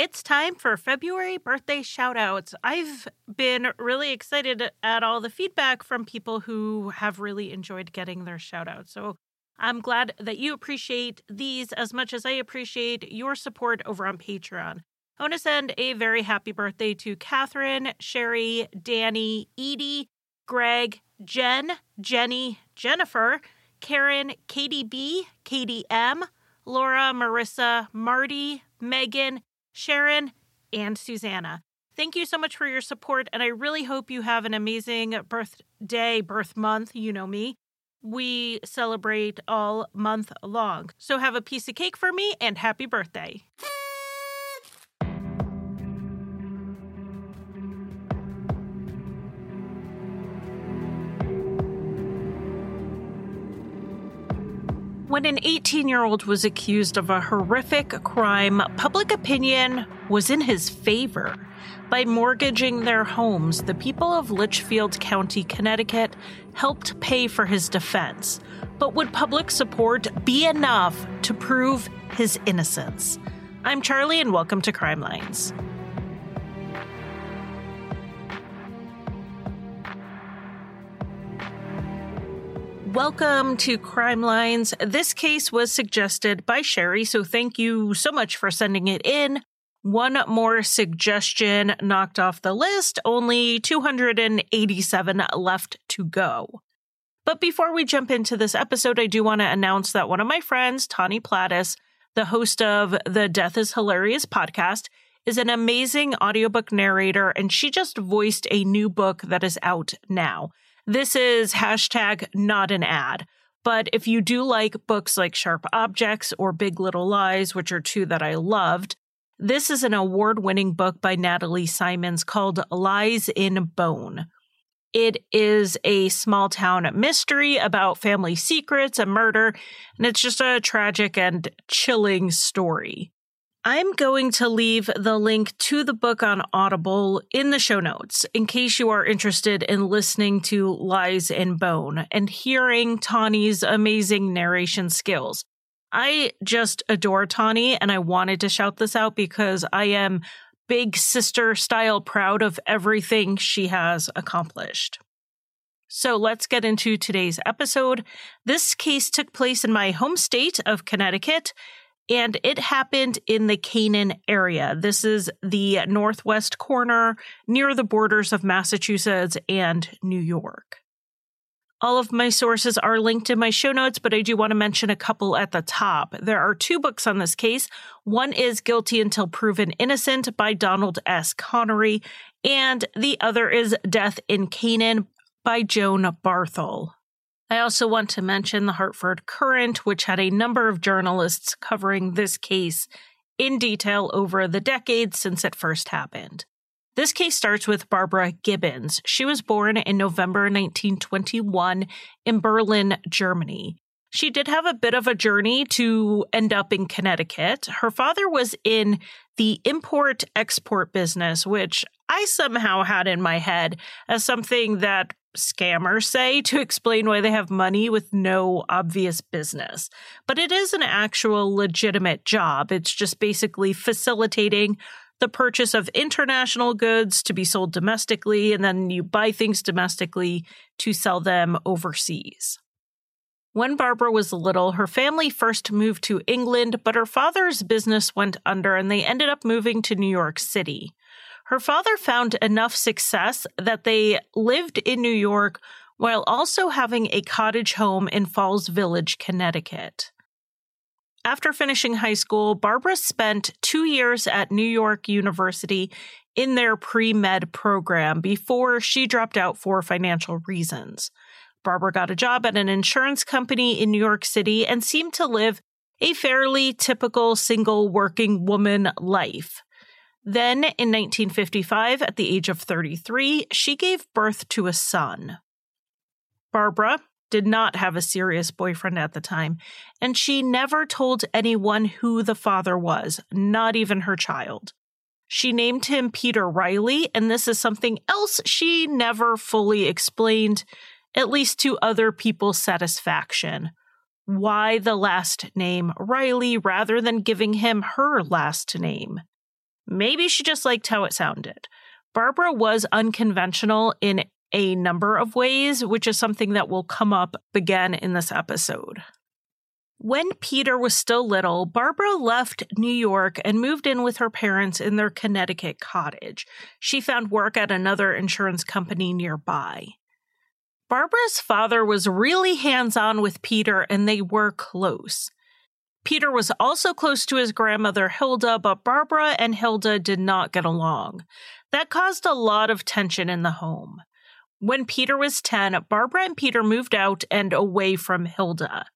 It's time for February birthday shoutouts. I've been really excited at all the feedback from people who have really enjoyed getting their shoutouts. So I'm glad that you appreciate these as much as I appreciate your support over on Patreon. I want to send a very happy birthday to Catherine, Sherry, Danny, Edie, Greg, Jen, Jenny, Jennifer, Karen, Katie B, Katie M, Laura, Marissa, Marty, Megan, Sharon, and Susanna. Thank you so much for your support, and I really hope you have an amazing birthday, birth month. You know me. We celebrate all month long. So have a piece of cake for me and happy birthday. When an 18 year old was accused of a horrific crime, public opinion was in his favor. By mortgaging their homes, the people of Litchfield County, Connecticut helped pay for his defense. But would public support be enough to prove his innocence? I'm Charlie, and welcome to Crime Lines. Welcome to Crime Lines. This case was suggested by Sherry, so thank you so much for sending it in. One more suggestion knocked off the list, only 287 left to go. But before we jump into this episode, I do want to announce that one of my friends, Tawny Platis, the host of the Death is Hilarious podcast, is an amazing audiobook narrator, and she just voiced a new book that is out now. This is hashtag not an ad. But if you do like books like Sharp Objects or Big Little Lies, which are two that I loved, this is an award winning book by Natalie Simons called Lies in Bone. It is a small town mystery about family secrets and murder, and it's just a tragic and chilling story. I'm going to leave the link to the book on Audible in the show notes in case you are interested in listening to Lies and Bone and hearing Tawny's amazing narration skills. I just adore Tawny and I wanted to shout this out because I am big sister style proud of everything she has accomplished. So let's get into today's episode. This case took place in my home state of Connecticut and it happened in the Canaan area. This is the northwest corner near the borders of Massachusetts and New York. All of my sources are linked in my show notes, but I do want to mention a couple at the top. There are two books on this case. One is Guilty Until Proven Innocent by Donald S. Connery, and the other is Death in Canaan by Joan Barthel. I also want to mention the Hartford Courant, which had a number of journalists covering this case in detail over the decades since it first happened. This case starts with Barbara Gibbons. She was born in November 1921 in Berlin, Germany. She did have a bit of a journey to end up in Connecticut. Her father was in the import export business, which I somehow had in my head as something that scammers say to explain why they have money with no obvious business. But it is an actual legitimate job. It's just basically facilitating the purchase of international goods to be sold domestically, and then you buy things domestically to sell them overseas. When Barbara was little, her family first moved to England, but her father's business went under and they ended up moving to New York City. Her father found enough success that they lived in New York while also having a cottage home in Falls Village, Connecticut. After finishing high school, Barbara spent two years at New York University in their pre med program before she dropped out for financial reasons. Barbara got a job at an insurance company in New York City and seemed to live a fairly typical single working woman life. Then, in 1955, at the age of 33, she gave birth to a son. Barbara did not have a serious boyfriend at the time, and she never told anyone who the father was, not even her child. She named him Peter Reilly, and this is something else she never fully explained, at least to other people's satisfaction. Why the last name Reilly rather than giving him her last name? Maybe she just liked how it sounded. Barbara was unconventional in a number of ways, which is something that will come up again in this episode. When Peter was still little, Barbara left New York and moved in with her parents in their Connecticut cottage. She found work at another insurance company nearby. Barbara's father was really hands on with Peter and they were close. Peter was also close to his grandmother Hilda, but Barbara and Hilda did not get along. That caused a lot of tension in the home. When Peter was 10, Barbara and Peter moved out and away from Hilda.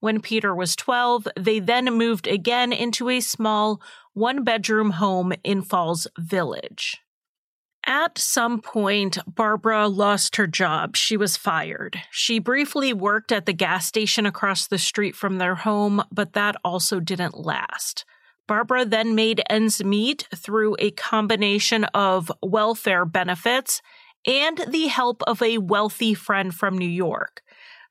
When Peter was 12, they then moved again into a small one bedroom home in Falls Village. At some point, Barbara lost her job. She was fired. She briefly worked at the gas station across the street from their home, but that also didn't last. Barbara then made ends meet through a combination of welfare benefits and the help of a wealthy friend from New York.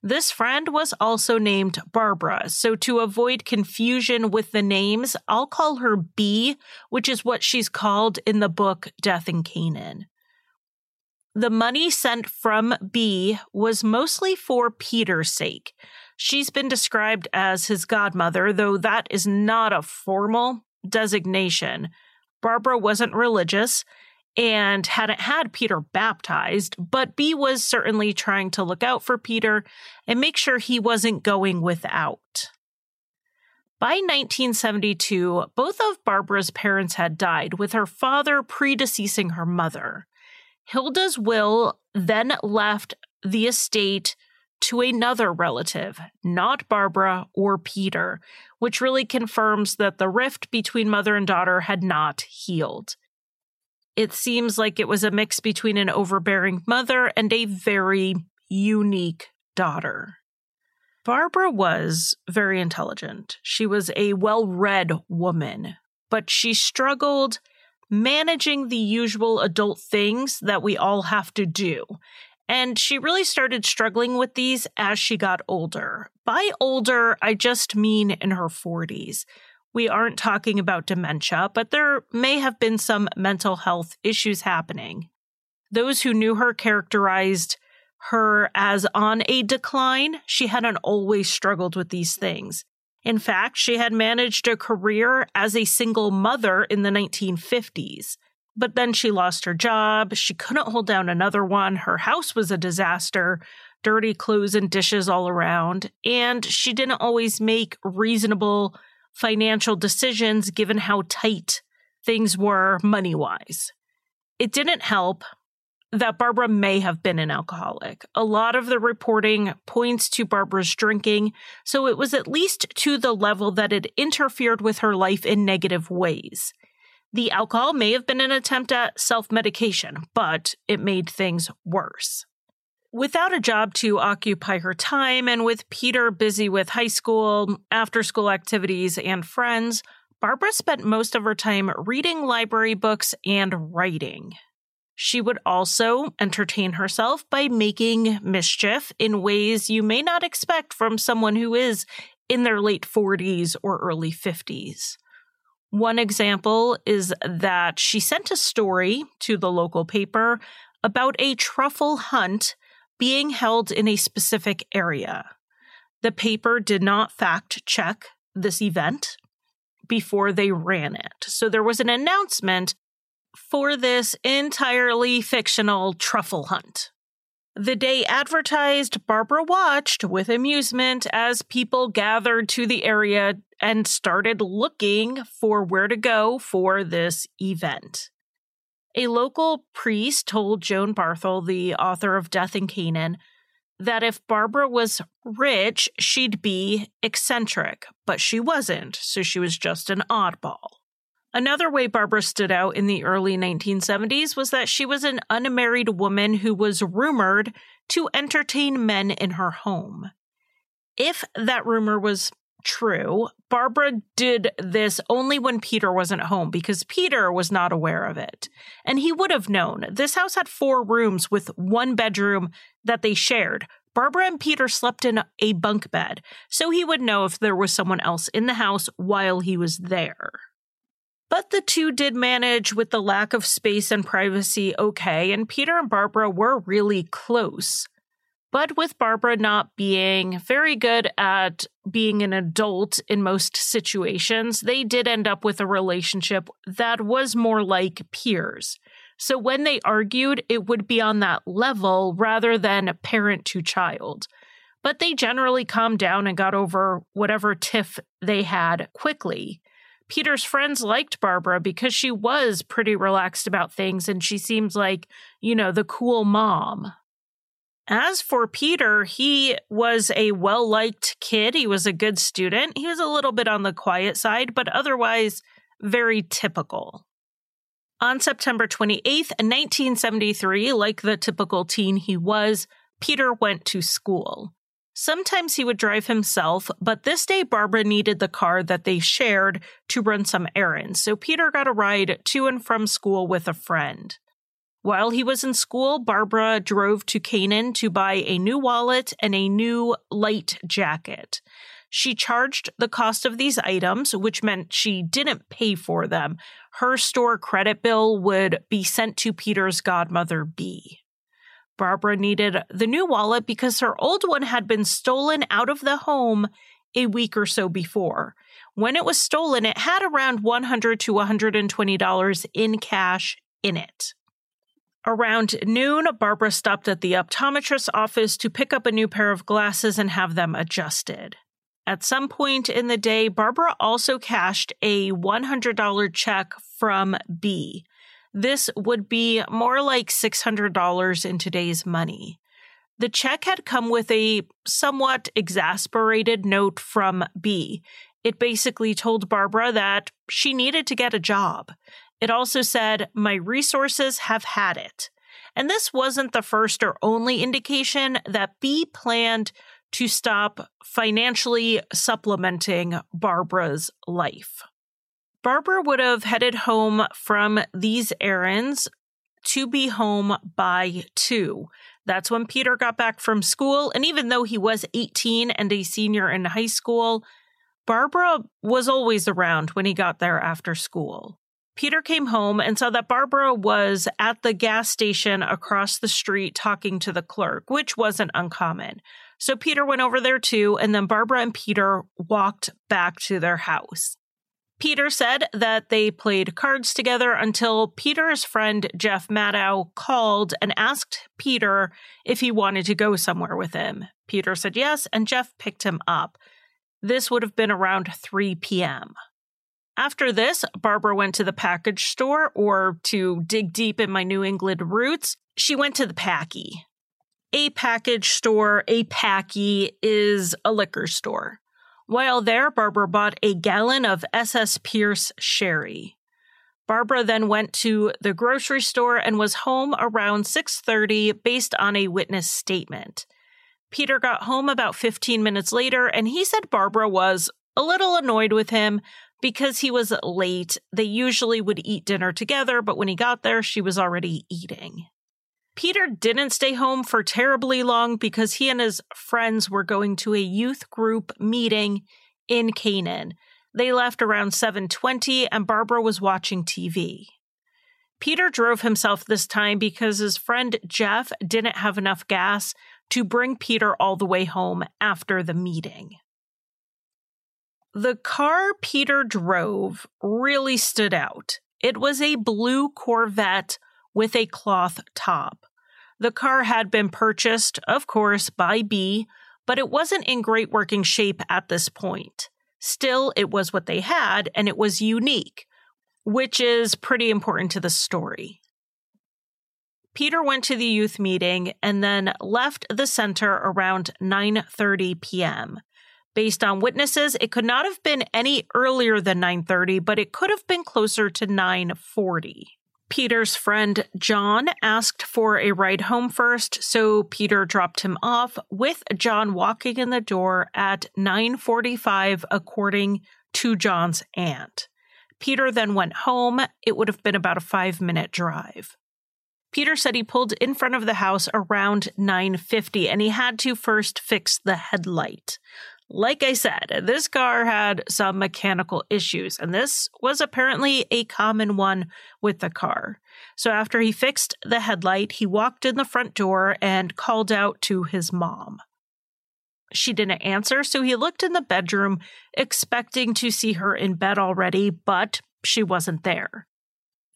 This friend was also named Barbara, so to avoid confusion with the names, I'll call her B, which is what she's called in the book Death in Canaan. The money sent from B was mostly for Peter's sake. She's been described as his godmother, though that is not a formal designation. Barbara wasn't religious, and hadn't had Peter baptized, but B was certainly trying to look out for Peter and make sure he wasn't going without. By 1972, both of Barbara's parents had died, with her father predeceasing her mother. Hilda's will then left the estate to another relative, not Barbara or Peter, which really confirms that the rift between mother and daughter had not healed. It seems like it was a mix between an overbearing mother and a very unique daughter. Barbara was very intelligent. She was a well read woman, but she struggled managing the usual adult things that we all have to do. And she really started struggling with these as she got older. By older, I just mean in her 40s. We aren't talking about dementia, but there may have been some mental health issues happening. Those who knew her characterized her as on a decline. She hadn't always struggled with these things. In fact, she had managed a career as a single mother in the 1950s. But then she lost her job. She couldn't hold down another one. Her house was a disaster, dirty clothes and dishes all around. And she didn't always make reasonable financial decisions given how tight things were money wise. It didn't help that Barbara may have been an alcoholic. A lot of the reporting points to Barbara's drinking, so it was at least to the level that it interfered with her life in negative ways. The alcohol may have been an attempt at self medication, but it made things worse. Without a job to occupy her time, and with Peter busy with high school, after school activities, and friends, Barbara spent most of her time reading library books and writing. She would also entertain herself by making mischief in ways you may not expect from someone who is in their late 40s or early 50s. One example is that she sent a story to the local paper about a truffle hunt being held in a specific area. The paper did not fact check this event before they ran it. So there was an announcement for this entirely fictional truffle hunt. The day advertised, Barbara watched with amusement as people gathered to the area and started looking for where to go for this event. A local priest told Joan Barthel, the author of Death in Canaan, that if Barbara was rich, she'd be eccentric, but she wasn't, so she was just an oddball. Another way Barbara stood out in the early 1970s was that she was an unmarried woman who was rumored to entertain men in her home. If that rumor was true, Barbara did this only when Peter wasn't home because Peter was not aware of it. And he would have known. This house had four rooms with one bedroom that they shared. Barbara and Peter slept in a bunk bed, so he would know if there was someone else in the house while he was there. But the two did manage with the lack of space and privacy okay, and Peter and Barbara were really close. But with Barbara not being very good at being an adult in most situations, they did end up with a relationship that was more like peers. So when they argued, it would be on that level rather than parent to child. But they generally calmed down and got over whatever tiff they had quickly. Peter's friends liked Barbara because she was pretty relaxed about things and she seems like, you know, the cool mom. As for Peter, he was a well liked kid. He was a good student. He was a little bit on the quiet side, but otherwise very typical. On September 28th, 1973, like the typical teen he was, Peter went to school. Sometimes he would drive himself, but this day Barbara needed the car that they shared to run some errands, so Peter got a ride to and from school with a friend. While he was in school, Barbara drove to Canaan to buy a new wallet and a new light jacket. She charged the cost of these items, which meant she didn't pay for them. Her store credit bill would be sent to Peter's godmother, B. Barbara needed the new wallet because her old one had been stolen out of the home a week or so before. When it was stolen, it had around 100 to $120 in cash in it. Around noon, Barbara stopped at the optometrist's office to pick up a new pair of glasses and have them adjusted. At some point in the day, Barbara also cashed a $100 check from B. This would be more like $600 in today's money. The check had come with a somewhat exasperated note from B. It basically told Barbara that she needed to get a job. It also said, My resources have had it. And this wasn't the first or only indication that B planned to stop financially supplementing Barbara's life. Barbara would have headed home from these errands to be home by two. That's when Peter got back from school. And even though he was 18 and a senior in high school, Barbara was always around when he got there after school. Peter came home and saw that Barbara was at the gas station across the street talking to the clerk, which wasn't uncommon. So Peter went over there too, and then Barbara and Peter walked back to their house. Peter said that they played cards together until Peter's friend Jeff Maddow called and asked Peter if he wanted to go somewhere with him. Peter said yes, and Jeff picked him up. This would have been around 3 p.m. After this, Barbara went to the package store, or to dig deep in my New England roots, she went to the Packy. A package store, a Packy, is a liquor store. While there, Barbara bought a gallon of SS Pierce sherry. Barbara then went to the grocery store and was home around 6:30 based on a witness statement. Peter got home about 15 minutes later and he said Barbara was a little annoyed with him because he was late, they usually would eat dinner together, but when he got there, she was already eating. Peter didn't stay home for terribly long because he and his friends were going to a youth group meeting in Canaan. They left around 7:20 and Barbara was watching TV. Peter drove himself this time because his friend Jeff didn't have enough gas to bring Peter all the way home after the meeting. The car Peter drove really stood out. It was a blue Corvette with a cloth top. The car had been purchased, of course, by B, but it wasn't in great working shape at this point. Still, it was what they had, and it was unique, which is pretty important to the story. Peter went to the youth meeting and then left the center around 9:30 p.m. Based on witnesses, it could not have been any earlier than 9:30, but it could have been closer to 9:40. Peter's friend John asked for a ride home first, so Peter dropped him off with John walking in the door at 9:45 according to John's aunt. Peter then went home. It would have been about a 5-minute drive. Peter said he pulled in front of the house around 9:50 and he had to first fix the headlight. Like I said, this car had some mechanical issues, and this was apparently a common one with the car. So after he fixed the headlight, he walked in the front door and called out to his mom. She didn't answer, so he looked in the bedroom, expecting to see her in bed already, but she wasn't there.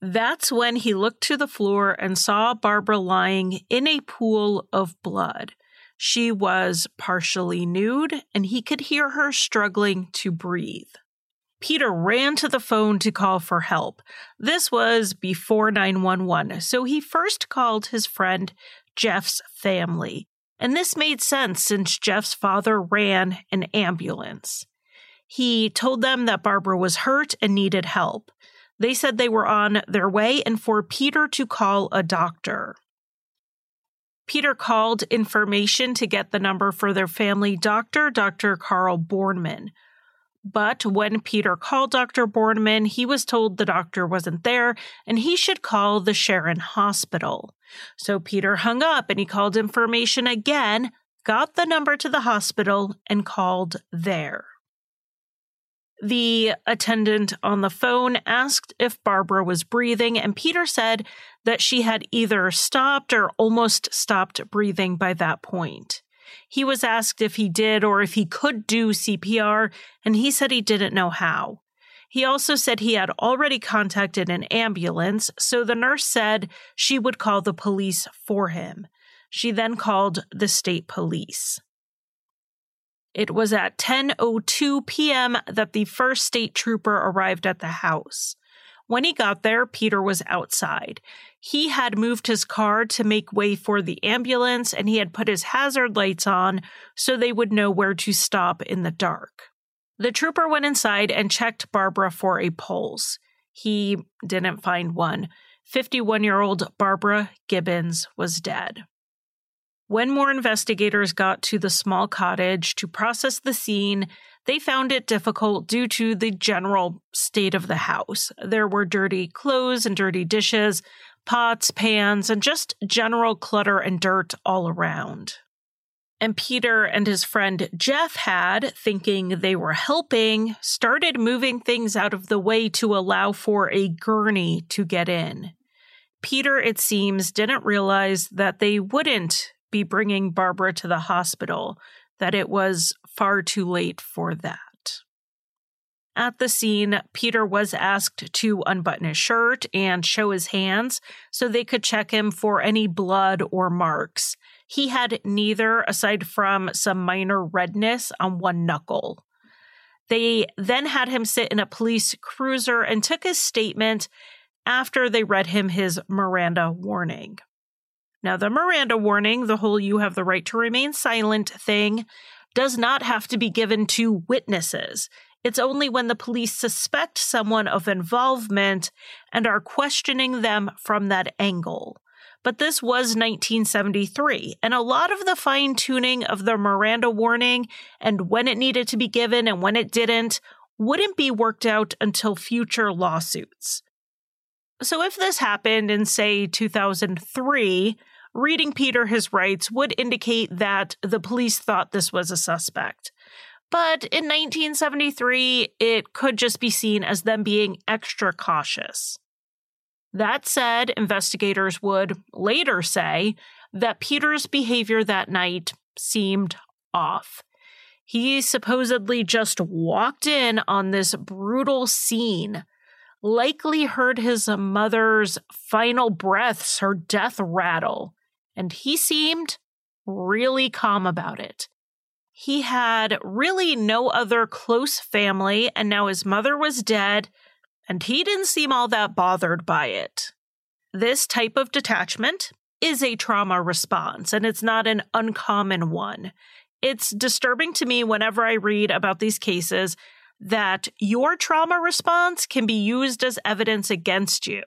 That's when he looked to the floor and saw Barbara lying in a pool of blood. She was partially nude, and he could hear her struggling to breathe. Peter ran to the phone to call for help. This was before 911, so he first called his friend Jeff's family. And this made sense since Jeff's father ran an ambulance. He told them that Barbara was hurt and needed help. They said they were on their way and for Peter to call a doctor. Peter called information to get the number for their family doctor, Dr. Carl Borneman. But when Peter called Dr. Borneman, he was told the doctor wasn't there and he should call the Sharon Hospital. So Peter hung up and he called information again, got the number to the hospital, and called there. The attendant on the phone asked if Barbara was breathing, and Peter said that she had either stopped or almost stopped breathing by that point. He was asked if he did or if he could do CPR, and he said he didn't know how. He also said he had already contacted an ambulance, so the nurse said she would call the police for him. She then called the state police. It was at 10:02 p.m. that the first state trooper arrived at the house. When he got there, Peter was outside. He had moved his car to make way for the ambulance and he had put his hazard lights on so they would know where to stop in the dark. The trooper went inside and checked Barbara for a pulse. He didn't find one. 51 year old Barbara Gibbons was dead. When more investigators got to the small cottage to process the scene, they found it difficult due to the general state of the house. There were dirty clothes and dirty dishes, pots, pans, and just general clutter and dirt all around. And Peter and his friend Jeff had, thinking they were helping, started moving things out of the way to allow for a gurney to get in. Peter, it seems, didn't realize that they wouldn't be bringing Barbara to the hospital, that it was far too late for that. At the scene, Peter was asked to unbutton his shirt and show his hands so they could check him for any blood or marks. He had neither, aside from some minor redness on one knuckle. They then had him sit in a police cruiser and took his statement after they read him his Miranda warning. Now, the Miranda warning, the whole you have the right to remain silent thing, does not have to be given to witnesses. It's only when the police suspect someone of involvement and are questioning them from that angle. But this was 1973, and a lot of the fine tuning of the Miranda warning and when it needed to be given and when it didn't wouldn't be worked out until future lawsuits. So, if this happened in, say, 2003, reading Peter his rights would indicate that the police thought this was a suspect. But in 1973, it could just be seen as them being extra cautious. That said, investigators would later say that Peter's behavior that night seemed off. He supposedly just walked in on this brutal scene, likely heard his mother's final breaths, her death rattle, and he seemed really calm about it. He had really no other close family, and now his mother was dead, and he didn't seem all that bothered by it. This type of detachment is a trauma response, and it's not an uncommon one. It's disturbing to me whenever I read about these cases that your trauma response can be used as evidence against you.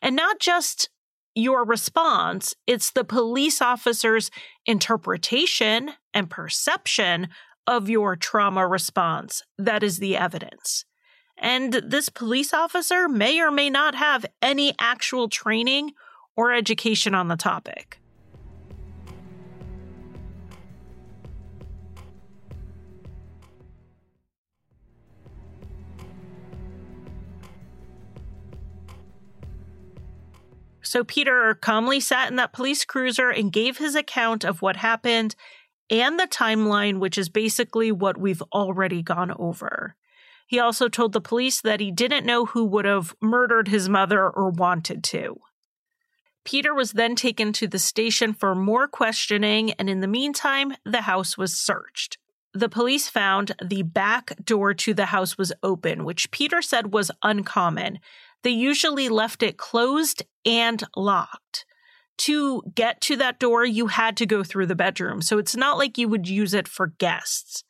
And not just your response, it's the police officer's interpretation and perception of your trauma response that is the evidence. And this police officer may or may not have any actual training or education on the topic. So Peter calmly sat in that police cruiser and gave his account of what happened and the timeline, which is basically what we've already gone over. He also told the police that he didn't know who would have murdered his mother or wanted to. Peter was then taken to the station for more questioning, and in the meantime, the house was searched. The police found the back door to the house was open, which Peter said was uncommon. They usually left it closed and locked. To get to that door, you had to go through the bedroom, so it's not like you would use it for guests.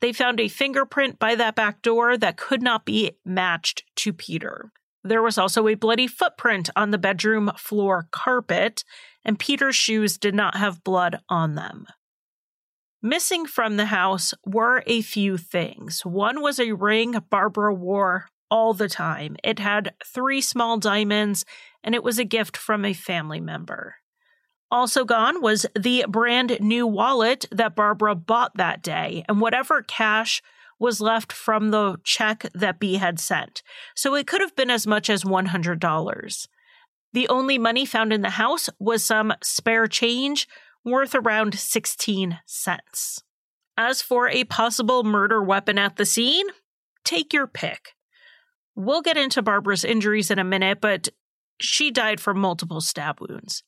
They found a fingerprint by that back door that could not be matched to Peter. There was also a bloody footprint on the bedroom floor carpet, and Peter's shoes did not have blood on them. Missing from the house were a few things. One was a ring Barbara wore all the time. It had three small diamonds, and it was a gift from a family member. Also gone was the brand new wallet that Barbara bought that day, and whatever cash was left from the check that B had sent. So it could have been as much as $100. The only money found in the house was some spare change worth around 16 cents. As for a possible murder weapon at the scene, take your pick. We'll get into Barbara's injuries in a minute, but she died from multiple stab wounds.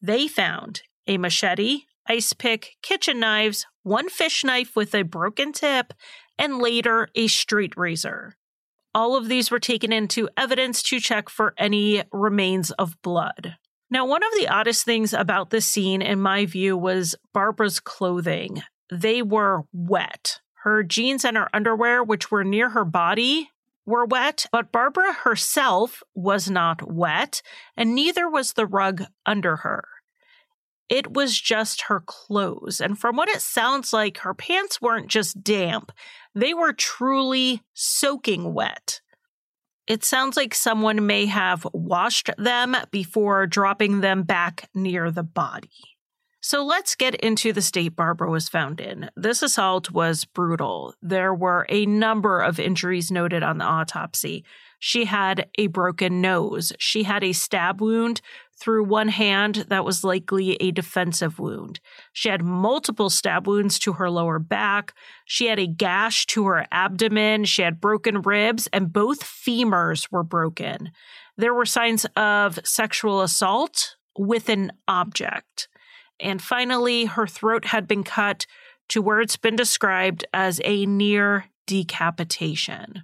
They found a machete, ice pick, kitchen knives, one fish knife with a broken tip, and later a straight razor. All of these were taken into evidence to check for any remains of blood. Now, one of the oddest things about this scene, in my view, was Barbara's clothing. They were wet. Her jeans and her underwear, which were near her body, were wet, but Barbara herself was not wet, and neither was the rug under her. It was just her clothes. And from what it sounds like, her pants weren't just damp, they were truly soaking wet. It sounds like someone may have washed them before dropping them back near the body. So let's get into the state Barbara was found in. This assault was brutal. There were a number of injuries noted on the autopsy. She had a broken nose. She had a stab wound through one hand that was likely a defensive wound. She had multiple stab wounds to her lower back. She had a gash to her abdomen. She had broken ribs, and both femurs were broken. There were signs of sexual assault with an object. And finally, her throat had been cut to where it's been described as a near decapitation.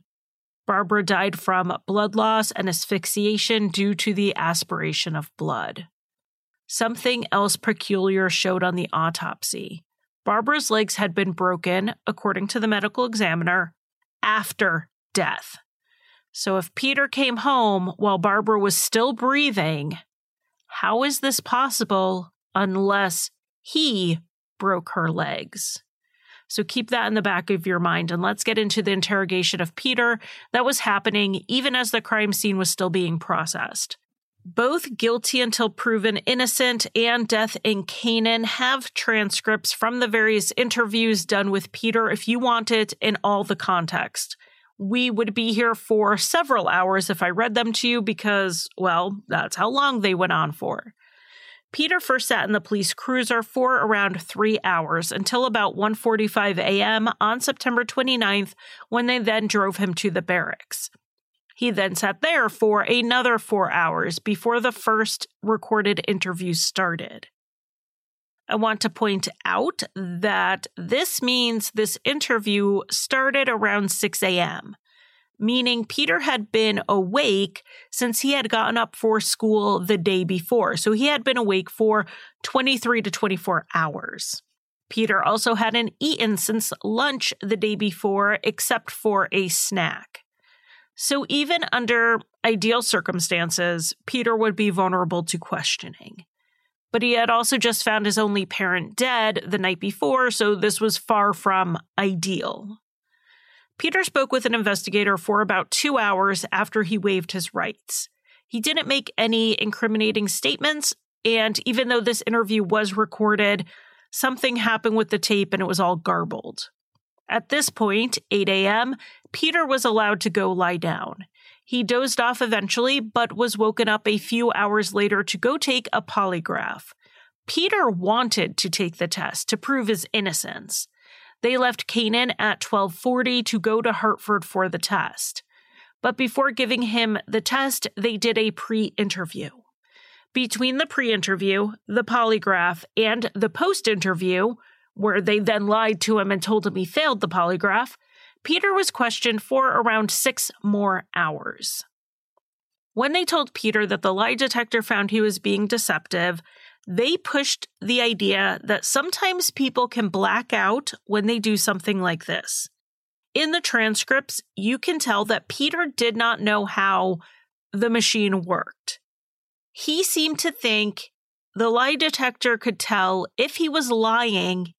Barbara died from blood loss and asphyxiation due to the aspiration of blood. Something else peculiar showed on the autopsy. Barbara's legs had been broken, according to the medical examiner, after death. So if Peter came home while Barbara was still breathing, how is this possible unless he broke her legs? So keep that in the back of your mind and let's get into the interrogation of Peter that was happening even as the crime scene was still being processed. Both guilty until proven innocent and death in Canaan have transcripts from the various interviews done with Peter if you want it in all the context. We would be here for several hours if I read them to you because, well, that's how long they went on for. Peter first sat in the police cruiser for around three hours until about 1.45 a.m. on September 29th, when they then drove him to the barracks. He then sat there for another four hours before the first recorded interview started. I want to point out that this means this interview started around 6 a.m meaning Peter had been awake since he had gotten up for school the day before. So he had been awake for 23 to 24 hours. Peter also hadn't eaten since lunch the day before, except for a snack. So even under ideal circumstances, Peter would be vulnerable to questioning. But he had also just found his only parent dead the night before, so this was far from ideal. Peter spoke with an investigator for about two hours after he waived his rights. He didn't make any incriminating statements, and even though this interview was recorded, something happened with the tape and it was all garbled. At this point, 8 a.m., Peter was allowed to go lie down. He dozed off eventually, but was woken up a few hours later to go take a polygraph. Peter wanted to take the test to prove his innocence. They left Canaan at 1240 to go to Hartford for the test. But before giving him the test, they did a pre-interview. Between the pre-interview, the polygraph, and the post-interview, where they then lied to him and told him he failed the polygraph, Peter was questioned for around six more hours. When they told Peter that the lie detector found he was being deceptive, they pushed the idea that sometimes people can black out when they do something like this. In the transcripts, you can tell that Peter did not know how the machine worked. He seemed to think the lie detector could tell if he was lying,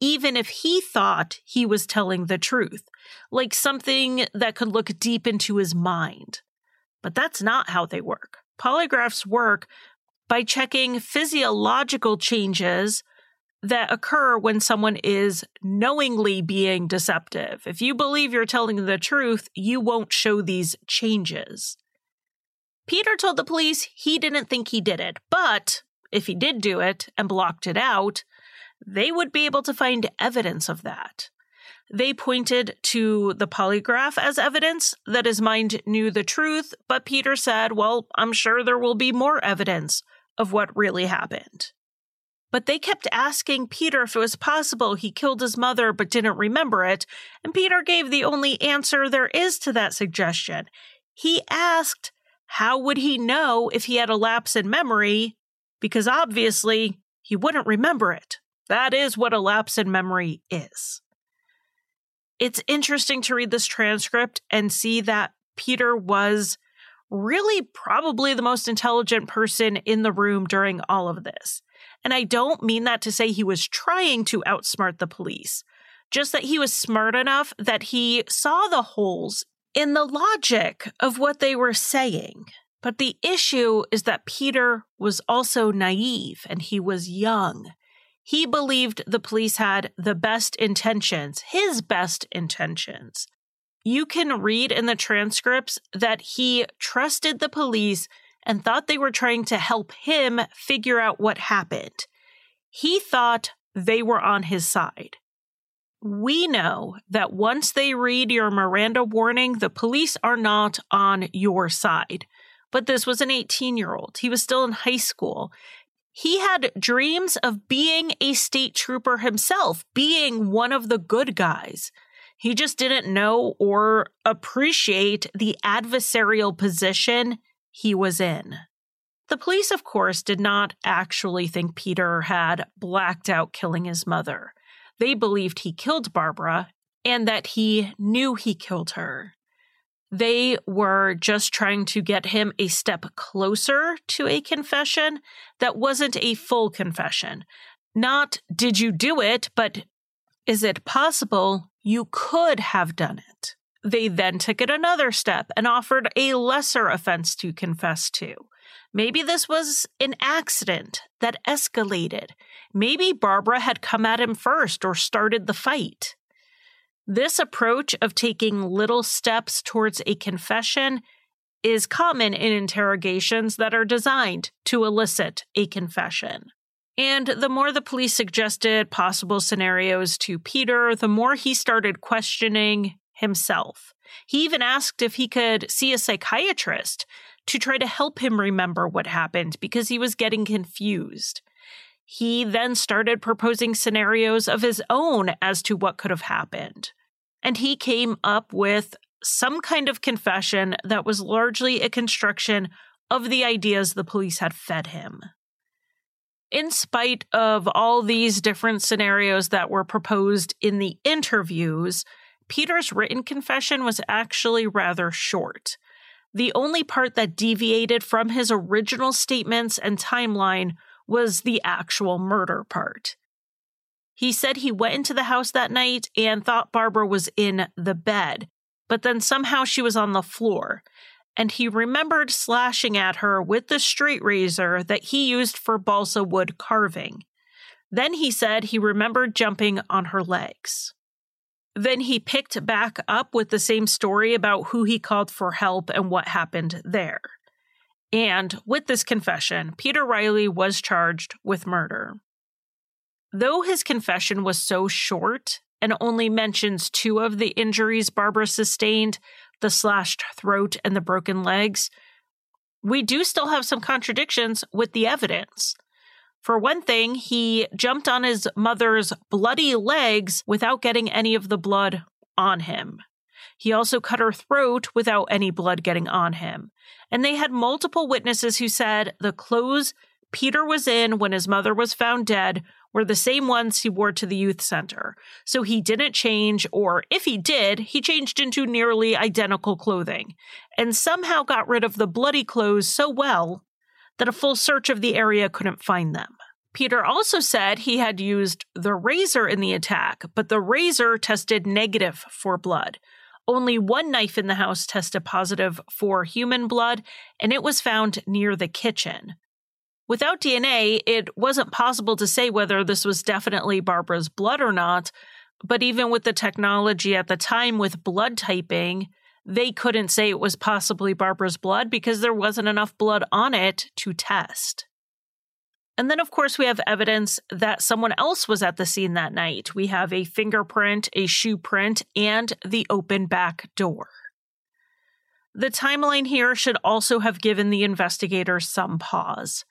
even if he thought he was telling the truth, like something that could look deep into his mind. But that's not how they work. Polygraphs work by checking physiological changes that occur when someone is knowingly being deceptive. If you believe you're telling the truth, you won't show these changes. Peter told the police he didn't think he did it, but if he did do it and blocked it out, they would be able to find evidence of that. They pointed to the polygraph as evidence that his mind knew the truth, but Peter said, Well, I'm sure there will be more evidence of what really happened. But they kept asking Peter if it was possible he killed his mother but didn't remember it, and Peter gave the only answer there is to that suggestion. He asked, how would he know if he had a lapse in memory? Because obviously he wouldn't remember it. That is what a lapse in memory is. It's interesting to read this transcript and see that Peter was really probably the most intelligent person in the room during all of this. And I don't mean that to say he was trying to outsmart the police, just that he was smart enough that he saw the holes in the logic of what they were saying. But the issue is that Peter was also naive and he was young. He believed the police had the best intentions, his best intentions you can read in the transcripts that he trusted the police and thought they were trying to help him figure out what happened. He thought they were on his side. We know that once they read your Miranda warning, the police are not on your side. But this was an 18 year old. He was still in high school. He had dreams of being a state trooper himself, being one of the good guys. He just didn't know or appreciate the adversarial position he was in. The police, of course, did not actually think Peter had blacked out killing his mother. They believed he killed Barbara and that he knew he killed her. They were just trying to get him a step closer to a confession that wasn't a full confession. Not, did you do it, but is it possible you could have done it. They then took it another step and offered a lesser offense to confess to. Maybe this was an accident that escalated. Maybe Barbara had come at him first or started the fight. This approach of taking little steps towards a confession is common in interrogations that are designed to elicit a confession. And the more the police suggested possible scenarios to Peter, the more he started questioning himself. He even asked if he could see a psychiatrist to try to help him remember what happened because he was getting confused. He then started proposing scenarios of his own as to what could have happened. And he came up with some kind of confession that was largely a construction of the ideas the police had fed him in spite of all these different scenarios that were proposed in the interviews, Peter's written confession was actually rather short. The only part that deviated from his original statements and timeline was the actual murder part. He said he went into the house that night and thought Barbara was in the bed, but then somehow she was on the floor and he remembered slashing at her with the straight razor that he used for balsa wood carving. Then he said he remembered jumping on her legs. Then he picked back up with the same story about who he called for help and what happened there. And with this confession, Peter Reilly was charged with murder. Though his confession was so short and only mentions two of the injuries Barbara sustained the slashed throat and the broken legs we do still have some contradictions with the evidence. For one thing, he jumped on his mother's bloody legs without getting any of the blood on him. He also cut her throat without any blood getting on him. And they had multiple witnesses who said the clothes Peter was in when his mother was found dead were the same ones he wore to the youth center. So he didn't change, or if he did, he changed into nearly identical clothing, and somehow got rid of the bloody clothes so well that a full search of the area couldn't find them. Peter also said he had used the razor in the attack, but the razor tested negative for blood. Only one knife in the house tested positive for human blood, and it was found near the kitchen. Without DNA, it wasn't possible to say whether this was definitely Barbara's blood or not. But even with the technology at the time with blood typing, they couldn't say it was possibly Barbara's blood because there wasn't enough blood on it to test. And then, of course, we have evidence that someone else was at the scene that night. We have a fingerprint, a shoe print, and the open back door. The timeline here should also have given the investigators some pause.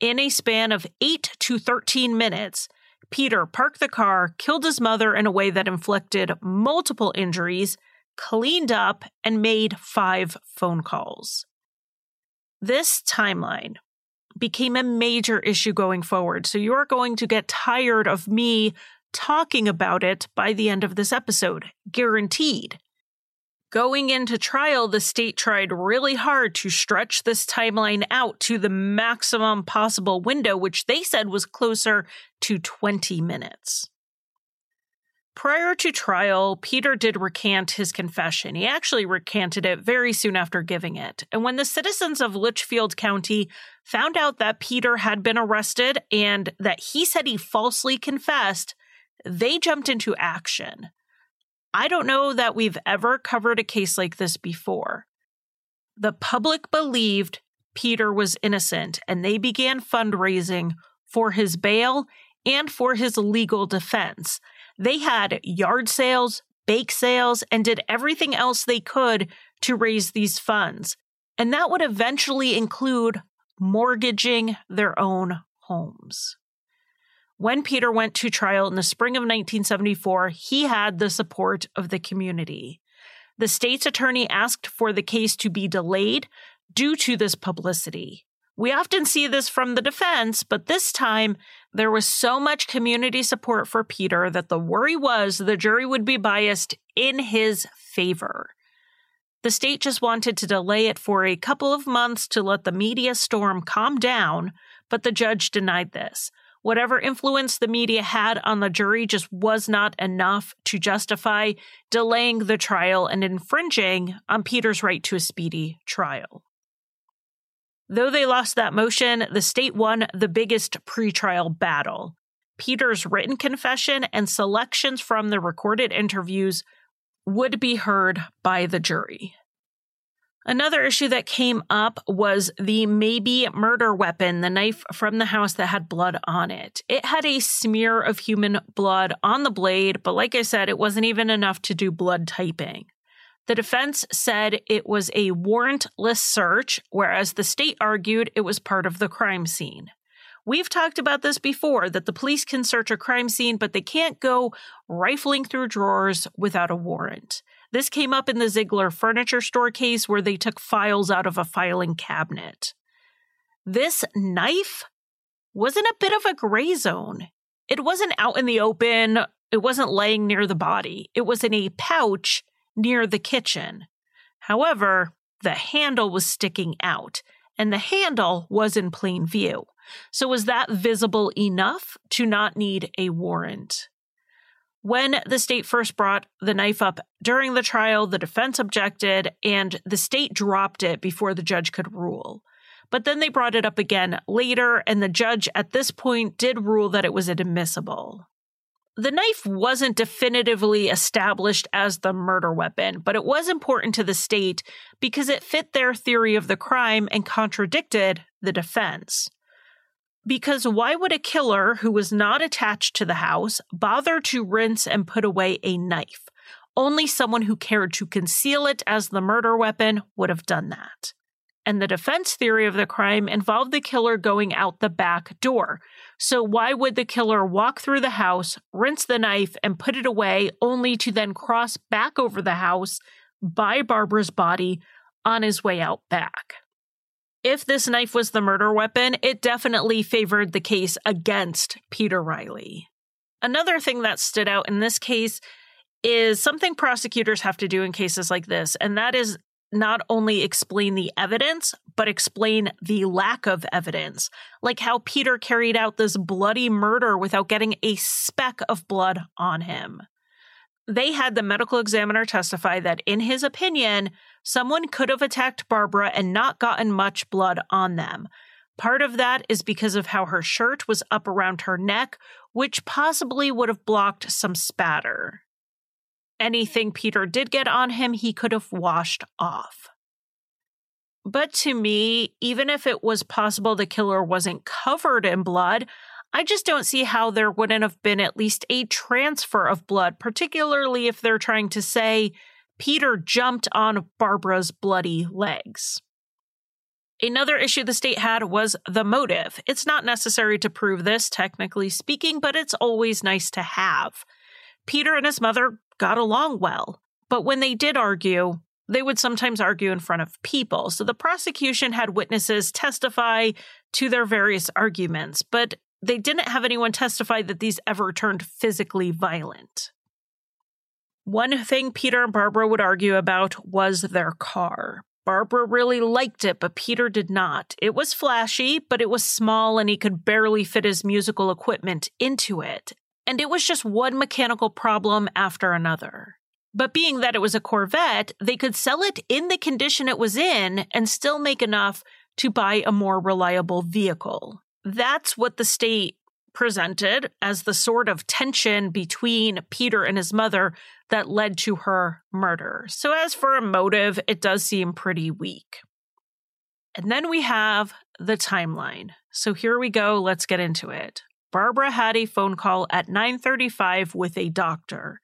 In a span of 8 to 13 minutes, Peter parked the car, killed his mother in a way that inflicted multiple injuries, cleaned up, and made five phone calls. This timeline became a major issue going forward, so you're going to get tired of me talking about it by the end of this episode, guaranteed. Going into trial, the state tried really hard to stretch this timeline out to the maximum possible window, which they said was closer to 20 minutes. Prior to trial, Peter did recant his confession. He actually recanted it very soon after giving it. And when the citizens of Litchfield County found out that Peter had been arrested and that he said he falsely confessed, they jumped into action. I don't know that we've ever covered a case like this before. The public believed Peter was innocent and they began fundraising for his bail and for his legal defense. They had yard sales, bake sales, and did everything else they could to raise these funds. And that would eventually include mortgaging their own homes. When Peter went to trial in the spring of 1974, he had the support of the community. The state's attorney asked for the case to be delayed due to this publicity. We often see this from the defense, but this time there was so much community support for Peter that the worry was the jury would be biased in his favor. The state just wanted to delay it for a couple of months to let the media storm calm down, but the judge denied this. Whatever influence the media had on the jury just was not enough to justify delaying the trial and infringing on Peter's right to a speedy trial. Though they lost that motion, the state won the biggest pretrial battle. Peter's written confession and selections from the recorded interviews would be heard by the jury. Another issue that came up was the maybe murder weapon, the knife from the house that had blood on it. It had a smear of human blood on the blade, but like I said, it wasn't even enough to do blood typing. The defense said it was a warrantless search, whereas the state argued it was part of the crime scene. We've talked about this before that the police can search a crime scene, but they can't go rifling through drawers without a warrant. This came up in the Zeigler furniture store case where they took files out of a filing cabinet. This knife was in a bit of a gray zone. It wasn't out in the open, it wasn't laying near the body, it was in a pouch near the kitchen. However, the handle was sticking out, and the handle was in plain view. So, was that visible enough to not need a warrant? When the state first brought the knife up during the trial, the defense objected and the state dropped it before the judge could rule. But then they brought it up again later, and the judge at this point did rule that it was admissible. The knife wasn't definitively established as the murder weapon, but it was important to the state because it fit their theory of the crime and contradicted the defense. Because why would a killer who was not attached to the house bother to rinse and put away a knife? Only someone who cared to conceal it as the murder weapon would have done that. And the defense theory of the crime involved the killer going out the back door. So, why would the killer walk through the house, rinse the knife, and put it away, only to then cross back over the house by Barbara's body on his way out back? If this knife was the murder weapon, it definitely favored the case against Peter Reilly. Another thing that stood out in this case is something prosecutors have to do in cases like this, and that is not only explain the evidence, but explain the lack of evidence, like how Peter carried out this bloody murder without getting a speck of blood on him. They had the medical examiner testify that, in his opinion, someone could have attacked Barbara and not gotten much blood on them. Part of that is because of how her shirt was up around her neck, which possibly would have blocked some spatter. Anything Peter did get on him, he could have washed off. But to me, even if it was possible the killer wasn't covered in blood, I just don't see how there wouldn't have been at least a transfer of blood, particularly if they're trying to say Peter jumped on Barbara's bloody legs. Another issue the state had was the motive. It's not necessary to prove this, technically speaking, but it's always nice to have. Peter and his mother got along well, but when they did argue, they would sometimes argue in front of people. So the prosecution had witnesses testify to their various arguments, but they didn't have anyone testify that these ever turned physically violent. One thing Peter and Barbara would argue about was their car. Barbara really liked it, but Peter did not. It was flashy, but it was small and he could barely fit his musical equipment into it and it was just one mechanical problem after another. But being that it was a Corvette, they could sell it in the condition it was in and still make enough to buy a more reliable vehicle. That's what the state presented as the sort of tension between Peter and his mother that led to her murder. So, as for a motive, it does seem pretty weak. And then we have the timeline. So, here we go. Let's get into it. Barbara had a phone call at 9:35 with a doctor.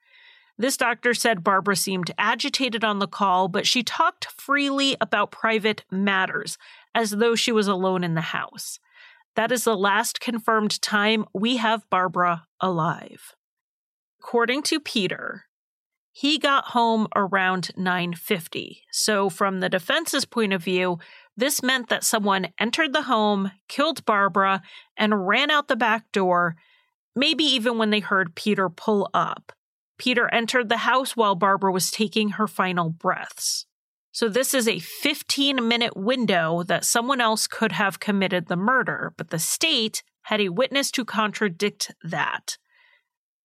This doctor said Barbara seemed agitated on the call, but she talked freely about private matters as though she was alone in the house. That is the last confirmed time we have Barbara alive. According to Peter, he got home around 9:50. So from the defense's point of view, this meant that someone entered the home, killed Barbara, and ran out the back door, maybe even when they heard Peter pull up. Peter entered the house while Barbara was taking her final breaths. So, this is a 15 minute window that someone else could have committed the murder, but the state had a witness to contradict that.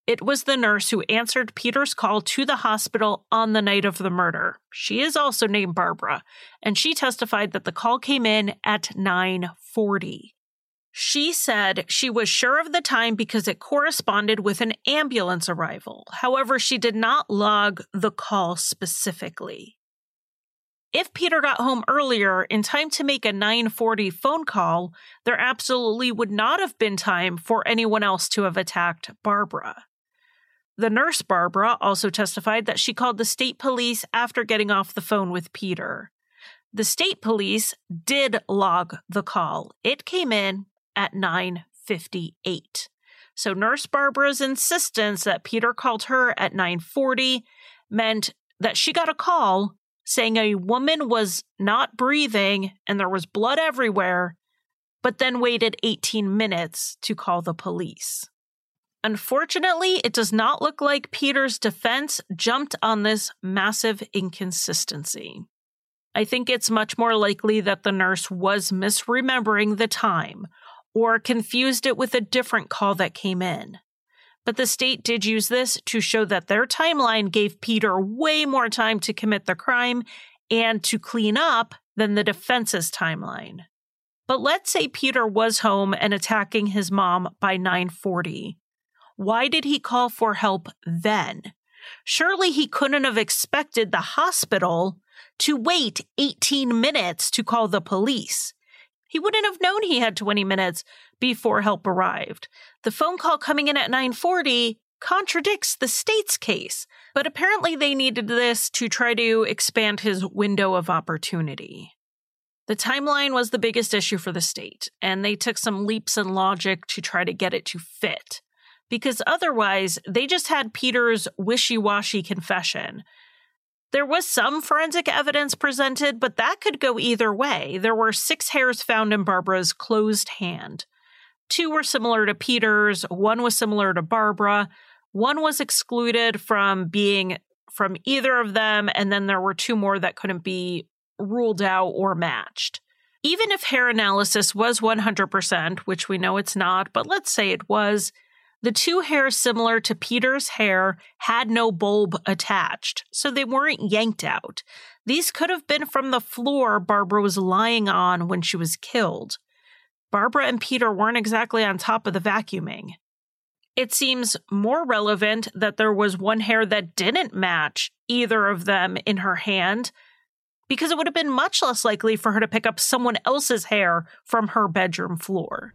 It was the nurse who answered Peter's call to the hospital on the night of the murder. She is also named Barbara, and she testified that the call came in at 9:40. She said she was sure of the time because it corresponded with an ambulance arrival. However, she did not log the call specifically. If Peter got home earlier in time to make a 940 phone call, there absolutely would not have been time for anyone else to have attacked Barbara. The nurse, Barbara, also testified that she called the state police after getting off the phone with Peter. The state police did log the call. It came in at 9:58. So nurse Barbara's insistence that Peter called her at 9:40 meant that she got a call saying a woman was not breathing and there was blood everywhere, but then waited 18 minutes to call the police. Unfortunately, it does not look like Peter's defense jumped on this massive inconsistency. I think it's much more likely that the nurse was misremembering the time or confused it with a different call that came in. But the state did use this to show that their timeline gave Peter way more time to commit the crime and to clean up than the defense's timeline. But let's say Peter was home and attacking his mom by 940. Why did he call for help then? Surely he couldn't have expected the hospital to wait 18 minutes to call the police. He wouldn't have known he had 20 minutes before help arrived. The phone call coming in at 940 contradicts the state's case, but apparently they needed this to try to expand his window of opportunity. The timeline was the biggest issue for the state, and they took some leaps in logic to try to get it to fit. Because otherwise, they just had Peter's wishy washy confession. There was some forensic evidence presented, but that could go either way. There were six hairs found in Barbara's closed hand. Two were similar to Peter's, one was similar to Barbara, one was excluded from being from either of them, and then there were two more that couldn't be ruled out or matched. Even if hair analysis was 100%, which we know it's not, but let's say it was, the two hairs similar to Peter's hair had no bulb attached, so they weren't yanked out. These could have been from the floor Barbara was lying on when she was killed. Barbara and Peter weren't exactly on top of the vacuuming. It seems more relevant that there was one hair that didn't match either of them in her hand because it would have been much less likely for her to pick up someone else's hair from her bedroom floor.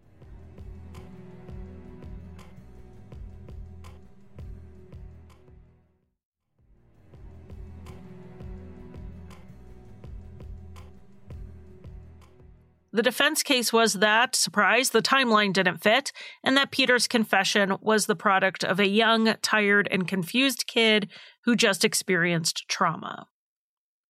The defense case was that, surprise, the timeline didn't fit, and that Peter's confession was the product of a young, tired, and confused kid who just experienced trauma.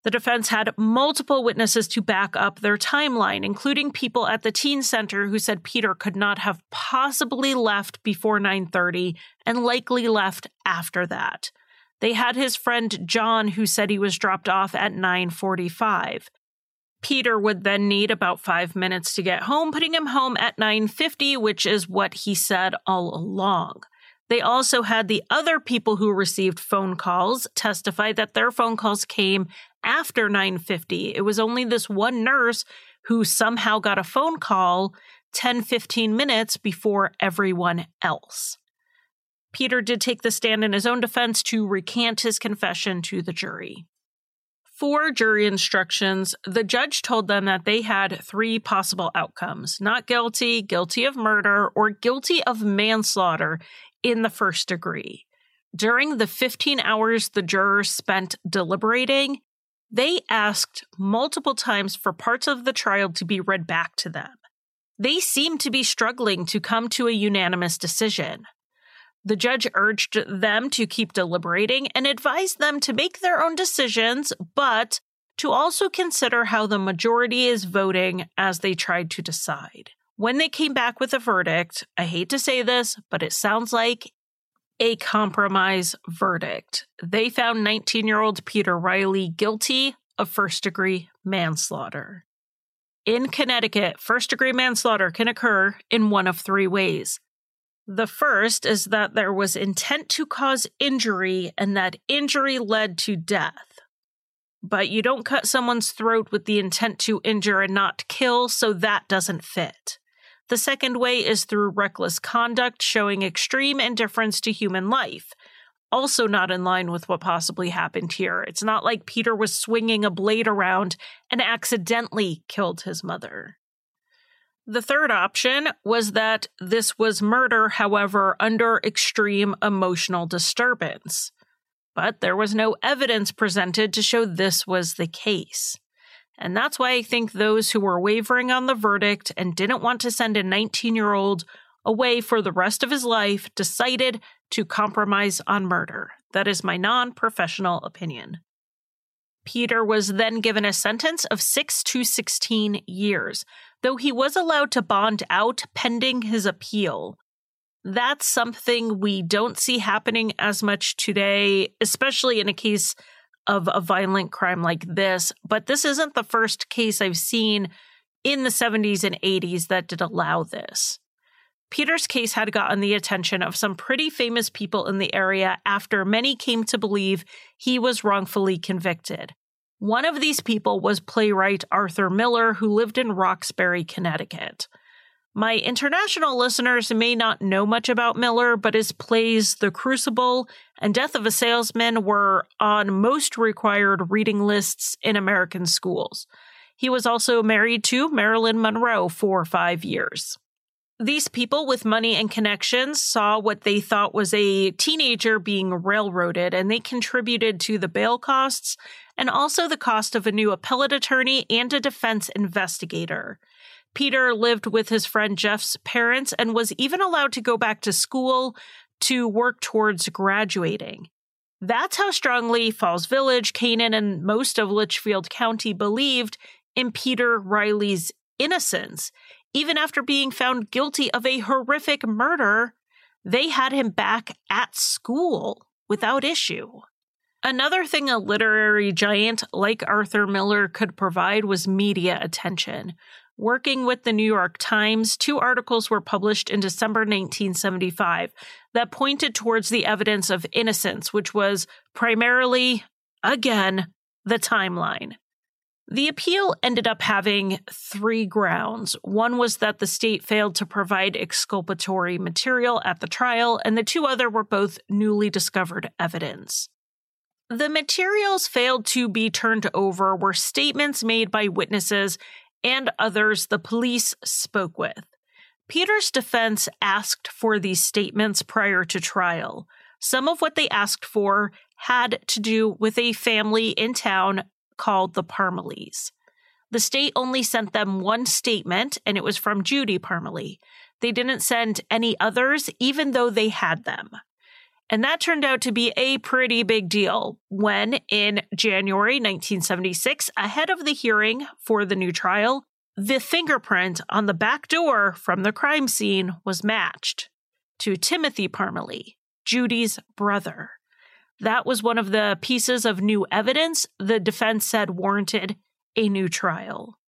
The defense had multiple witnesses to back up their timeline, including people at the teen center who said Peter could not have possibly left before 9:30 and likely left after that. They had his friend John who said he was dropped off at 9:45. Peter would then need about 5 minutes to get home, putting him home at 9:50, which is what he said all along. They also had the other people who received phone calls testify that their phone calls came after 950. It was only this one nurse who somehow got a phone call 10 15 minutes before everyone else. Peter did take the stand in his own defense to recant his confession to the jury. For jury instructions, the judge told them that they had three possible outcomes not guilty, guilty of murder, or guilty of manslaughter in the first degree. During the 15 hours the jurors spent deliberating, they asked multiple times for parts of the trial to be read back to them. They seemed to be struggling to come to a unanimous decision. The judge urged them to keep deliberating and advised them to make their own decisions, but to also consider how the majority is voting as they tried to decide. When they came back with a verdict, I hate to say this, but it sounds like a compromise verdict. They found 19 year old Peter Reilly guilty of first degree manslaughter. In Connecticut, first degree manslaughter can occur in one of three ways. The first is that there was intent to cause injury and that injury led to death. But you don't cut someone's throat with the intent to injure and not kill, so that doesn't fit. The second way is through reckless conduct, showing extreme indifference to human life. Also, not in line with what possibly happened here. It's not like Peter was swinging a blade around and accidentally killed his mother. The third option was that this was murder, however, under extreme emotional disturbance. But there was no evidence presented to show this was the case. And that's why I think those who were wavering on the verdict and didn't want to send a 19 year old away for the rest of his life decided to compromise on murder. That is my non professional opinion. Peter was then given a sentence of 6 to 16 years, though he was allowed to bond out pending his appeal. That's something we don't see happening as much today, especially in a case of a violent crime like this, but this isn't the first case I've seen in the 70s and 80s that did allow this. Peter's case had gotten the attention of some pretty famous people in the area after many came to believe he was wrongfully convicted. One of these people was playwright Arthur Miller, who lived in Roxbury, Connecticut. My international listeners may not know much about Miller, but his plays The Crucible and Death of a Salesman were on most required reading lists in American schools. He was also married to Marilyn Monroe for five years. These people with money and connections saw what they thought was a teenager being railroaded, and they contributed to the bail costs and also the cost of a new appellate attorney and a defense investigator. Peter lived with his friend Jeff's parents and was even allowed to go back to school to work towards graduating. That's how strongly Falls Village, Canaan, and most of Litchfield County believed in Peter Reilly's innocence. Even after being found guilty of a horrific murder, they had him back at school without issue. Another thing a literary giant like Arthur Miller could provide was media attention. Working with the New York Times, two articles were published in December 1975 that pointed towards the evidence of innocence, which was primarily, again, the timeline. The appeal ended up having three grounds. One was that the state failed to provide exculpatory material at the trial, and the two other were both newly discovered evidence. The materials failed to be turned over were statements made by witnesses and others the police spoke with. Peter's defense asked for these statements prior to trial. Some of what they asked for had to do with a family in town called the Parmelees. The state only sent them one statement, and it was from Judy Parmelee. They didn't send any others, even though they had them. And that turned out to be a pretty big deal when, in January 1976, ahead of the hearing for the new trial, the fingerprint on the back door from the crime scene was matched to Timothy Parmelee, Judy's brother. That was one of the pieces of new evidence the defense said warranted a new trial.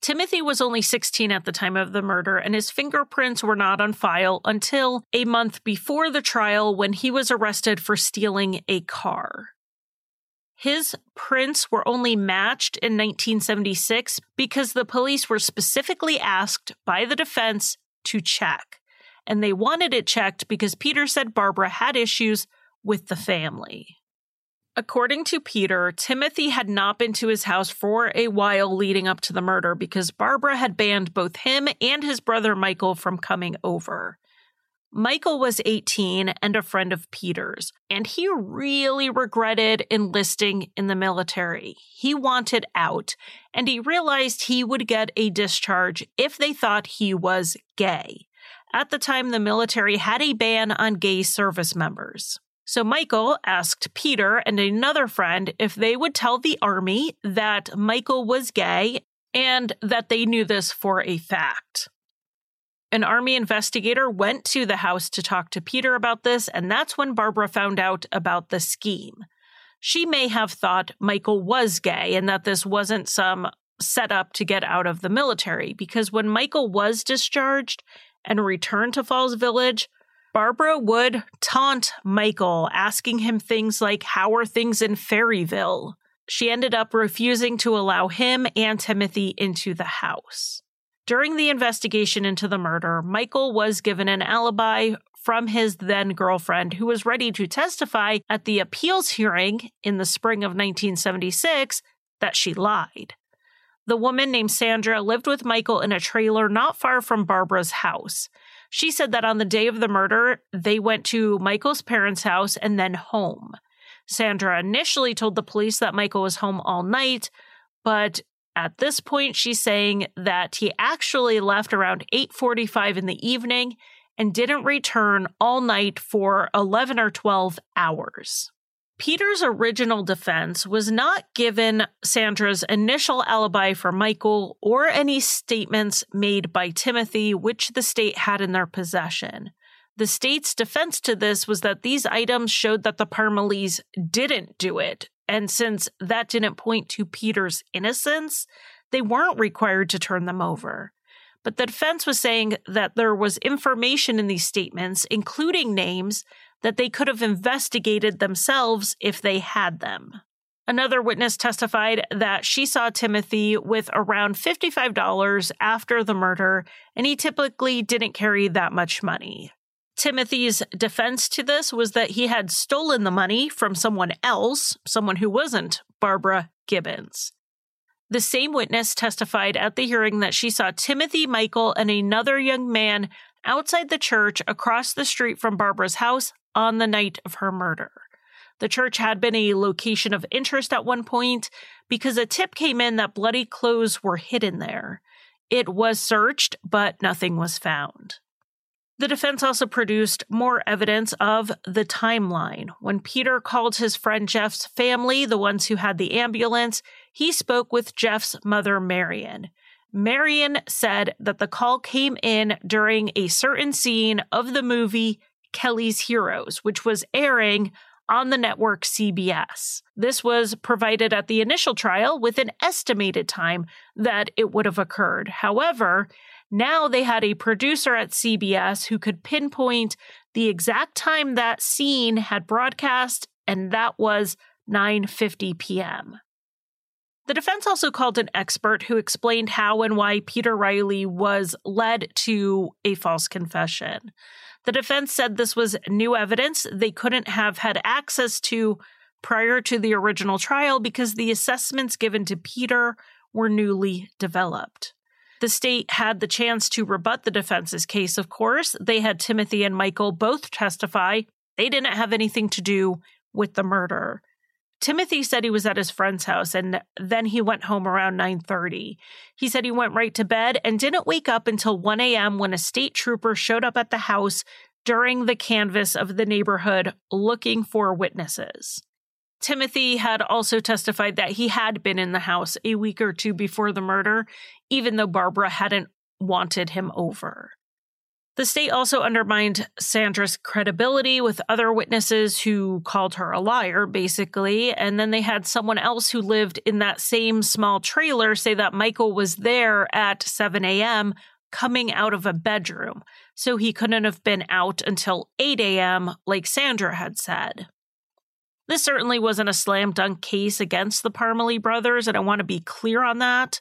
Timothy was only 16 at the time of the murder, and his fingerprints were not on file until a month before the trial when he was arrested for stealing a car. His prints were only matched in 1976 because the police were specifically asked by the defense to check. And they wanted it checked because Peter said Barbara had issues with the family. According to Peter, Timothy had not been to his house for a while leading up to the murder because Barbara had banned both him and his brother Michael from coming over. Michael was 18 and a friend of Peter's, and he really regretted enlisting in the military. He wanted out, and he realized he would get a discharge if they thought he was gay. At the time, the military had a ban on gay service members. So Michael asked Peter and another friend if they would tell the army that Michael was gay and that they knew this for a fact. An army investigator went to the house to talk to Peter about this, and that's when Barbara found out about the scheme. She may have thought Michael was gay and that this wasn't some setup to get out of the military, because when Michael was discharged and returned to Falls Village, Barbara would taunt Michael, asking him things like, How are things in Fairyville? She ended up refusing to allow him and Timothy into the house. During the investigation into the murder, Michael was given an alibi from his then girlfriend, who was ready to testify at the appeals hearing in the spring of 1976 that she lied. The woman named Sandra lived with Michael in a trailer not far from Barbara's house. She said that on the day of the murder, they went to Michael's parents' house and then home. Sandra initially told the police that Michael was home all night, but at this point she's saying that he actually left around 8:45 in the evening and didn't return all night for 11 or 12 hours. Peter's original defense was not given Sandra's initial alibi for Michael or any statements made by Timothy, which the state had in their possession. The state's defense to this was that these items showed that the Parmelees didn't do it. And since that didn't point to Peter's innocence, they weren't required to turn them over. But the defense was saying that there was information in these statements, including names, that they could have investigated themselves if they had them. Another witness testified that she saw Timothy with around $55 after the murder, and he typically didn't carry that much money. Timothy's defense to this was that he had stolen the money from someone else, someone who wasn't Barbara Gibbons. The same witness testified at the hearing that she saw Timothy Michael and another young man outside the church across the street from Barbara's house on the night of her murder. The church had been a location of interest at one point because a tip came in that bloody clothes were hidden there. It was searched, but nothing was found. The defense also produced more evidence of the timeline. When Peter called his friend Jeff's family, the ones who had the ambulance, he spoke with Jeff's mother, Marion. Marion said that the call came in during a certain scene of the movie Kelly's Heroes, which was airing on the network CBS. This was provided at the initial trial with an estimated time that it would have occurred. However, now they had a producer at CBS who could pinpoint the exact time that scene had broadcast, and that was 9:50 p.m. The defense also called an expert who explained how and why Peter Reilly was led to a false confession. The defense said this was new evidence they couldn't have had access to prior to the original trial because the assessments given to Peter were newly developed. The state had the chance to rebut the defense's case, of course. They had Timothy and Michael both testify they didn't have anything to do with the murder. Timothy said he was at his friend's house and then he went home around 9:30. He said he went right to bed and didn't wake up until 1 a.m. when a state trooper showed up at the house during the canvass of the neighborhood looking for witnesses. Timothy had also testified that he had been in the house a week or two before the murder, even though Barbara hadn't wanted him over. The state also undermined Sandra's credibility with other witnesses who called her a liar, basically. And then they had someone else who lived in that same small trailer say that Michael was there at 7 a.m. coming out of a bedroom. So he couldn't have been out until 8 a.m., like Sandra had said. This certainly wasn't a slam dunk case against the Parmelee brothers, and I want to be clear on that.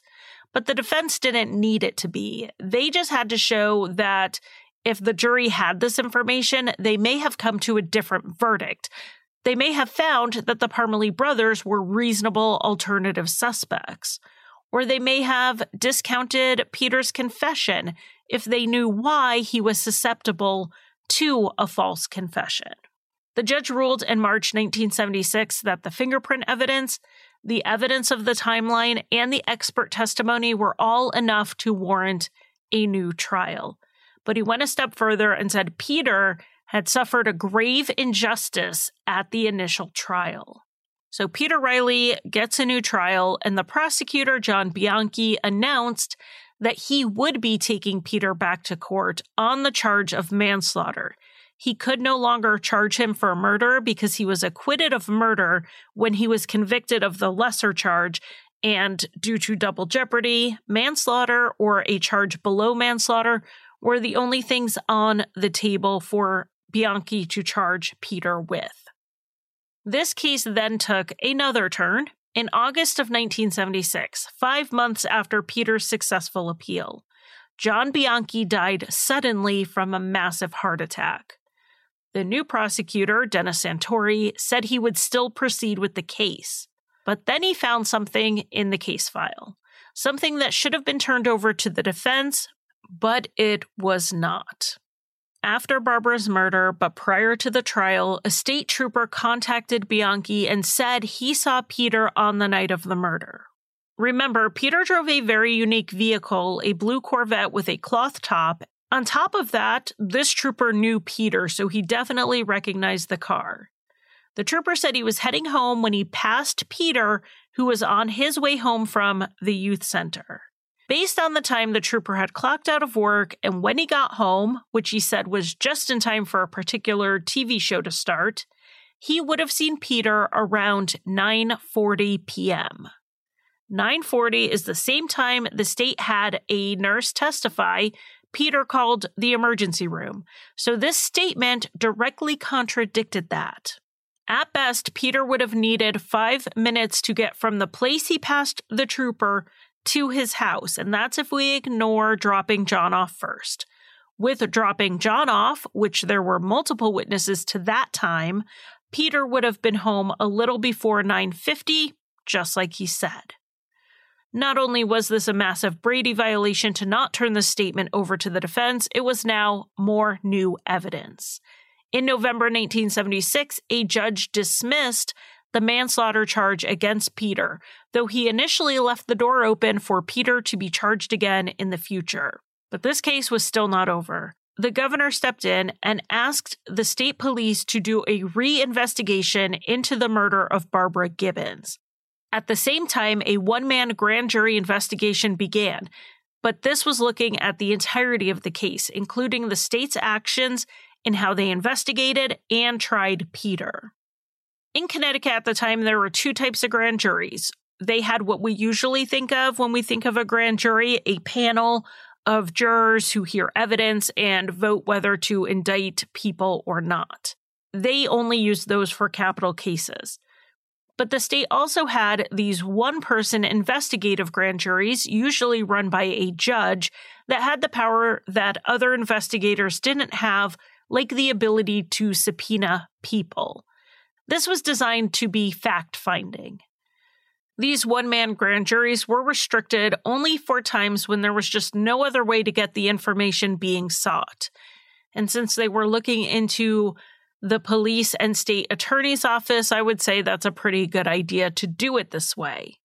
But the defense didn't need it to be. They just had to show that if the jury had this information, they may have come to a different verdict. They may have found that the Parmelee brothers were reasonable alternative suspects. Or they may have discounted Peter's confession if they knew why he was susceptible to a false confession. The judge ruled in March 1976 that the fingerprint evidence, the evidence of the timeline, and the expert testimony were all enough to warrant a new trial. But he went a step further and said Peter had suffered a grave injustice at the initial trial. So Peter Reilly gets a new trial, and the prosecutor, John Bianchi, announced that he would be taking Peter back to court on the charge of manslaughter he could no longer charge him for murder because he was acquitted of murder when he was convicted of the lesser charge. And due to double jeopardy, manslaughter or a charge below manslaughter were the only things on the table for Bianchi to charge Peter with. This case then took another turn in August of 1976, five months after Peter's successful appeal. John Bianchi died suddenly from a massive heart attack. The new prosecutor, Dennis Santori, said he would still proceed with the case. But then he found something in the case file, something that should have been turned over to the defense, but it was not. After Barbara's murder, but prior to the trial, a state trooper contacted Bianchi and said he saw Peter on the night of the murder. Remember, Peter drove a very unique vehicle, a blue Corvette with a cloth top, on top of that, this trooper knew Peter, so he definitely recognized the car. The trooper said he was heading home when he passed Peter, who was on his way home from the youth center. Based on the time the trooper had clocked out of work and when he got home, which he said was just in time for a particular TV show to start, he would have seen Peter around 9:40 p.m. 9:40 is the same time the state had a nurse testify Peter called the emergency room. So this statement directly contradicted that. At best, Peter would have needed five minutes to get from the place he passed the trooper to his house, and that's if we ignore dropping John off first. With dropping John off, which there were multiple witnesses to that time, Peter would have been home a little before 9:50, just like he said. Not only was this a massive Brady violation to not turn the statement over to the defense, it was now more new evidence. In November 1976, a judge dismissed the manslaughter charge against Peter, though he initially left the door open for Peter to be charged again in the future. But this case was still not over. The governor stepped in and asked the state police to do a reinvestigation into the murder of Barbara Gibbons. At the same time, a one man grand jury investigation began, but this was looking at the entirety of the case, including the state's actions in how they investigated and tried Peter. In Connecticut at the time, there were two types of grand juries. They had what we usually think of when we think of a grand jury a panel of jurors who hear evidence and vote whether to indict people or not. They only used those for capital cases. But the state also had these one person investigative grand juries, usually run by a judge, that had the power that other investigators didn't have, like the ability to subpoena people. This was designed to be fact finding. These one man grand juries were restricted only for times when there was just no other way to get the information being sought. And since they were looking into the police and state attorney's office, I would say that's a pretty good idea to do it this way.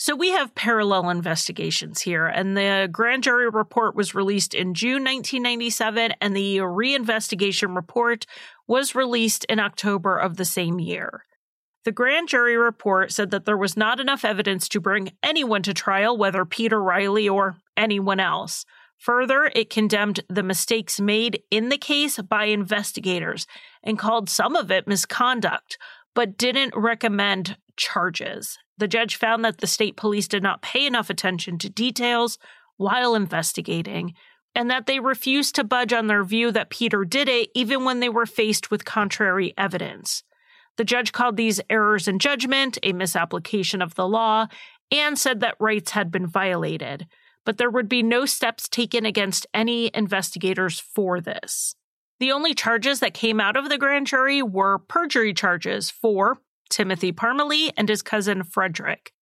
So we have parallel investigations here, and the grand jury report was released in June 1997, and the reinvestigation report was released in October of the same year. The grand jury report said that there was not enough evidence to bring anyone to trial, whether Peter Reilly or anyone else. Further, it condemned the mistakes made in the case by investigators and called some of it misconduct, but didn't recommend charges. The judge found that the state police did not pay enough attention to details while investigating, and that they refused to budge on their view that Peter did it even when they were faced with contrary evidence. The judge called these errors in judgment a misapplication of the law and said that rights had been violated but there would be no steps taken against any investigators for this. The only charges that came out of the grand jury were perjury charges for Timothy Parmelee and his cousin Frederick.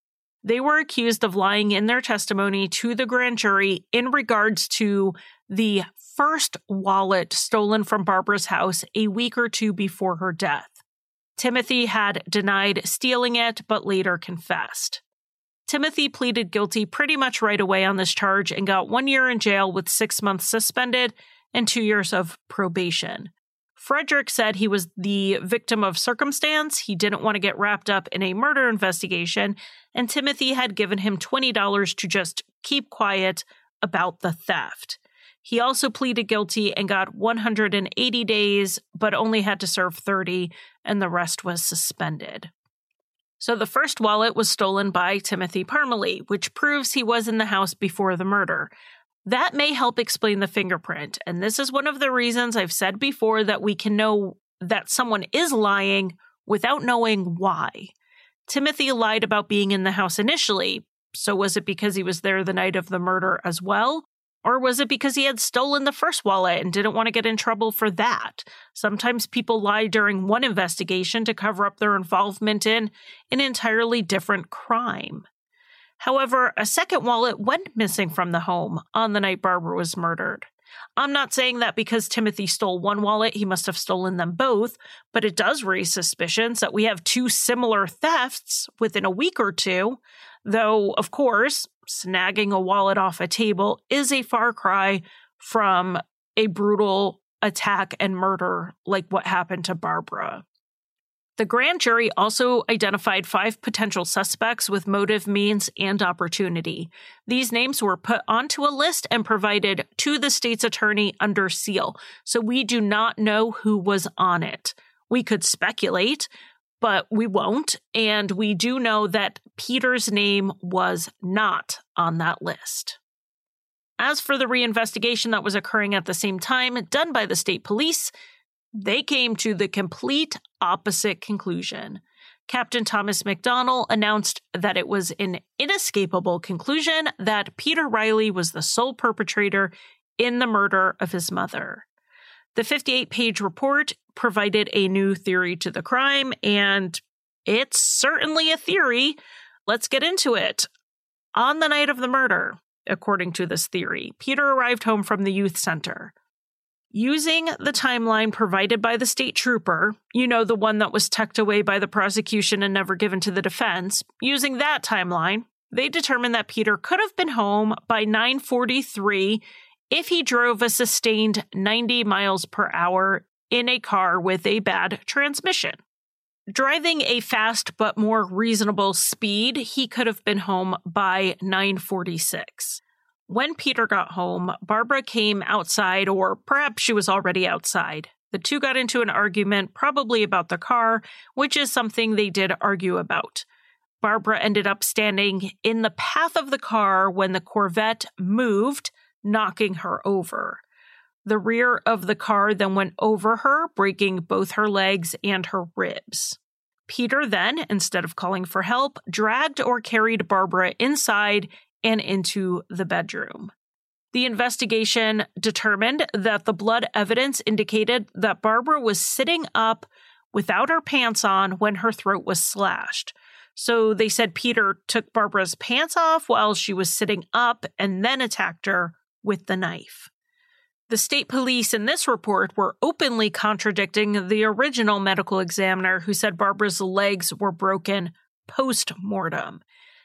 They were accused of lying in their testimony to the grand jury in regards to the first wallet stolen from Barbara's house a week or two before her death. Timothy had denied stealing it, but later confessed. Timothy pleaded guilty pretty much right away on this charge and got one year in jail with six months suspended and two years of probation. Frederick said he was the victim of circumstance. He didn't want to get wrapped up in a murder investigation, and Timothy had given him $20 to just keep quiet about the theft. He also pleaded guilty and got 180 days, but only had to serve 30, and the rest was suspended. So the first wallet was stolen by Timothy Parmelee, which proves he was in the house before the murder. That may help explain the fingerprint, and this is one of the reasons I've said before that we can know that someone is lying without knowing why. Timothy lied about being in the house initially, so was it because he was there the night of the murder as well? Or was it because he had stolen the first wallet and didn't want to get in trouble for that? Sometimes people lie during one investigation to cover up their involvement in an entirely different crime. However, a second wallet went missing from the home on the night Barbara was murdered. I'm not saying that because Timothy stole one wallet, he must have stolen them both, but it does raise suspicions that we have two similar thefts within a week or two. Though, of course, snagging a wallet off a table is a far cry from a brutal attack and murder like what happened to Barbara. The grand jury also identified five potential suspects with motive, means, and opportunity. These names were put onto a list and provided to the state's attorney under seal, so we do not know who was on it. We could speculate, but we won't. And we do know that Peter's name was not on that list. As for the reinvestigation that was occurring at the same time, done by the state police, They came to the complete opposite conclusion. Captain Thomas McDonnell announced that it was an inescapable conclusion that Peter Reilly was the sole perpetrator in the murder of his mother. The 58 page report provided a new theory to the crime, and it's certainly a theory. Let's get into it. On the night of the murder, according to this theory, Peter arrived home from the youth center. Using the timeline provided by the state trooper, you know, the one that was tucked away by the prosecution and never given to the defense, using that timeline, they determined that Peter could have been home by 943 if he drove a sustained 90 miles per hour in a car with a bad transmission. Driving a fast but more reasonable speed, he could have been home by 946. When Peter got home, Barbara came outside, or perhaps she was already outside. The two got into an argument, probably about the car, which is something they did argue about. Barbara ended up standing in the path of the car when the Corvette moved, knocking her over. The rear of the car then went over her, breaking both her legs and her ribs. Peter then, instead of calling for help, dragged or carried Barbara inside and into the bedroom. The investigation determined that the blood evidence indicated that Barbara was sitting up without her pants on when her throat was slashed. So they said Peter took Barbara's pants off while she was sitting up and then attacked her with the knife. The state police in this report were openly contradicting the original medical examiner who said Barbara's legs were broken post mortem.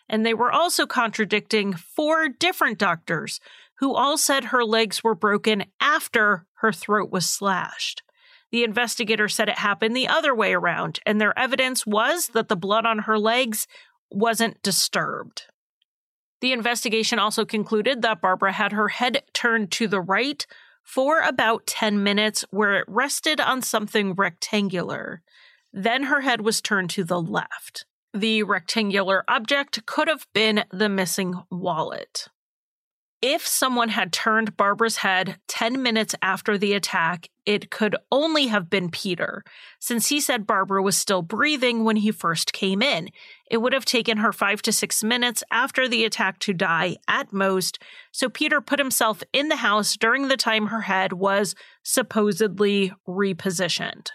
And they were also contradicting four different doctors who all said her legs were broken after her throat was slashed. The investigator said it happened the other way around, and their evidence was that the blood on her legs wasn't disturbed. The investigation also concluded that Barbara had her head turned to the right for about 10 minutes, where it rested on something rectangular. Then her head was turned to the left. The rectangular object could have been the missing wallet. If someone had turned Barbara's head 10 minutes after the attack, it could only have been Peter, since he said Barbara was still breathing when he first came in. It would have taken her five to six minutes after the attack to die at most, so Peter put himself in the house during the time her head was supposedly repositioned.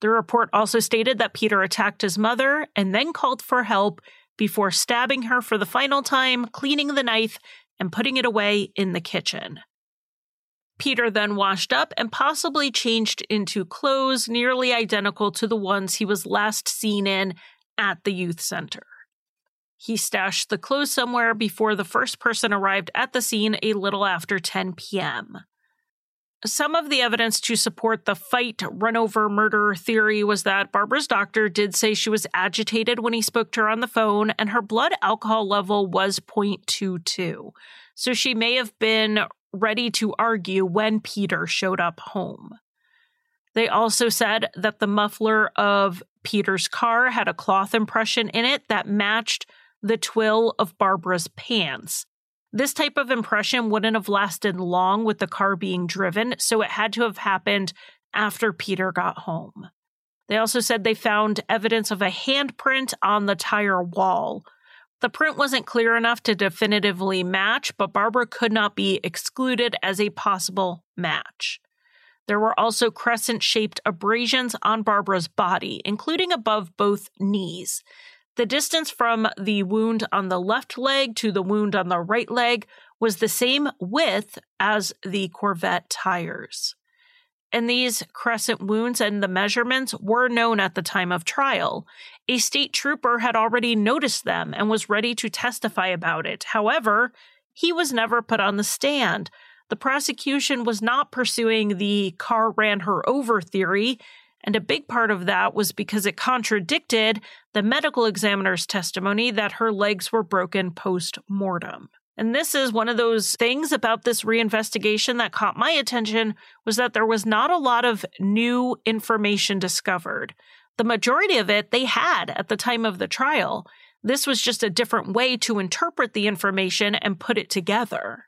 The report also stated that Peter attacked his mother and then called for help before stabbing her for the final time, cleaning the knife, and putting it away in the kitchen. Peter then washed up and possibly changed into clothes nearly identical to the ones he was last seen in at the youth center. He stashed the clothes somewhere before the first person arrived at the scene a little after 10 p.m. Some of the evidence to support the fight run over murder theory was that Barbara's doctor did say she was agitated when he spoke to her on the phone and her blood alcohol level was 0.22. So she may have been ready to argue when Peter showed up home. They also said that the muffler of Peter's car had a cloth impression in it that matched the twill of Barbara's pants. This type of impression wouldn't have lasted long with the car being driven, so it had to have happened after Peter got home. They also said they found evidence of a handprint on the tire wall. The print wasn't clear enough to definitively match, but Barbara could not be excluded as a possible match. There were also crescent shaped abrasions on Barbara's body, including above both knees. The distance from the wound on the left leg to the wound on the right leg was the same width as the Corvette tires. And these crescent wounds and the measurements were known at the time of trial. A state trooper had already noticed them and was ready to testify about it. However, he was never put on the stand. The prosecution was not pursuing the car ran her over theory and a big part of that was because it contradicted the medical examiner's testimony that her legs were broken post mortem. And this is one of those things about this reinvestigation that caught my attention was that there was not a lot of new information discovered. The majority of it they had at the time of the trial. This was just a different way to interpret the information and put it together.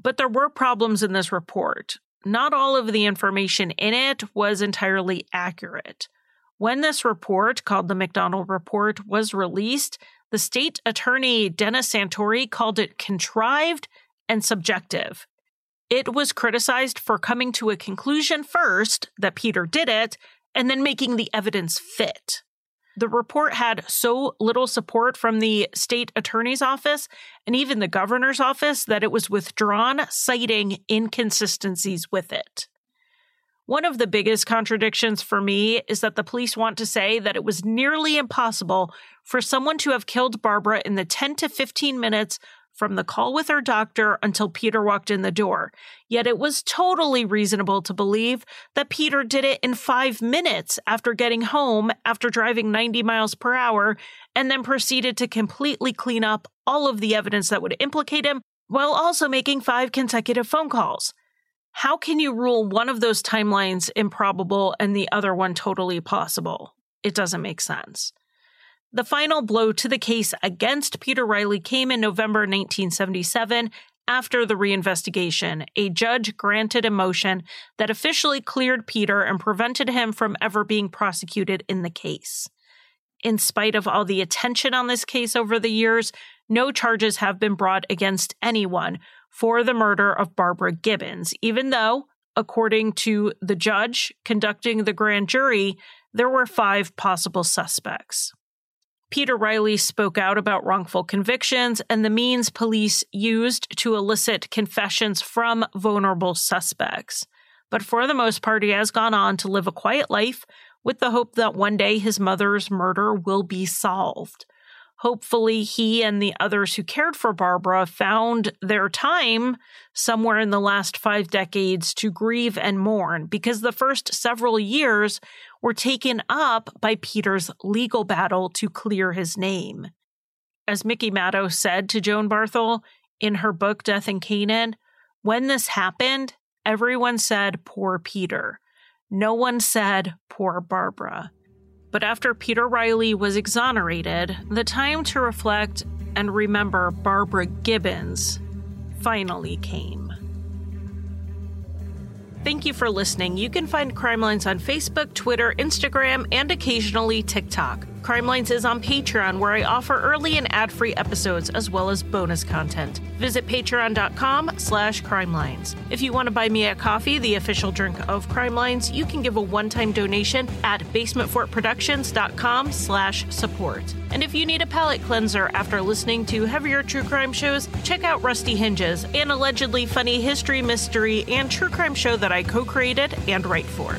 But there were problems in this report. Not all of the information in it was entirely accurate. When this report, called the McDonald Report, was released, the state attorney Dennis Santori called it contrived and subjective. It was criticized for coming to a conclusion first that Peter did it and then making the evidence fit. The report had so little support from the state attorney's office and even the governor's office that it was withdrawn, citing inconsistencies with it. One of the biggest contradictions for me is that the police want to say that it was nearly impossible for someone to have killed Barbara in the 10 to 15 minutes from the call with her doctor until Peter walked in the door. Yet it was totally reasonable to believe that Peter did it in five minutes after getting home after driving 90 miles per hour and then proceeded to completely clean up all of the evidence that would implicate him while also making five consecutive phone calls. How can you rule one of those timelines improbable and the other one totally possible? It doesn't make sense. The final blow to the case against Peter Reilly came in November 1977 after the reinvestigation. A judge granted a motion that officially cleared Peter and prevented him from ever being prosecuted in the case. In spite of all the attention on this case over the years, no charges have been brought against anyone for the murder of Barbara Gibbons, even though, according to the judge conducting the grand jury, there were five possible suspects. Peter Reilly spoke out about wrongful convictions and the means police used to elicit confessions from vulnerable suspects. But for the most part, he has gone on to live a quiet life with the hope that one day his mother's murder will be solved. Hopefully, he and the others who cared for Barbara found their time somewhere in the last five decades to grieve and mourn because the first several years were taken up by Peter's legal battle to clear his name. As Mickey Madow said to Joan Barthel in her book Death in Canaan, when this happened, everyone said, Poor Peter. No one said, Poor Barbara. But after Peter Reilly was exonerated, the time to reflect and remember Barbara Gibbons finally came. Thank you for listening. You can find Crime Lines on Facebook, Twitter, Instagram, and occasionally TikTok. Crime Lines is on Patreon, where I offer early and ad-free episodes as well as bonus content. Visit patreon.com slash crimelines. If you want to buy me a coffee, the official drink of Crime Lines, you can give a one-time donation at basementfortproductions.com slash support. And if you need a palate cleanser after listening to heavier true crime shows, check out Rusty Hinges, an allegedly funny history, mystery, and true crime show that I co-created and write for.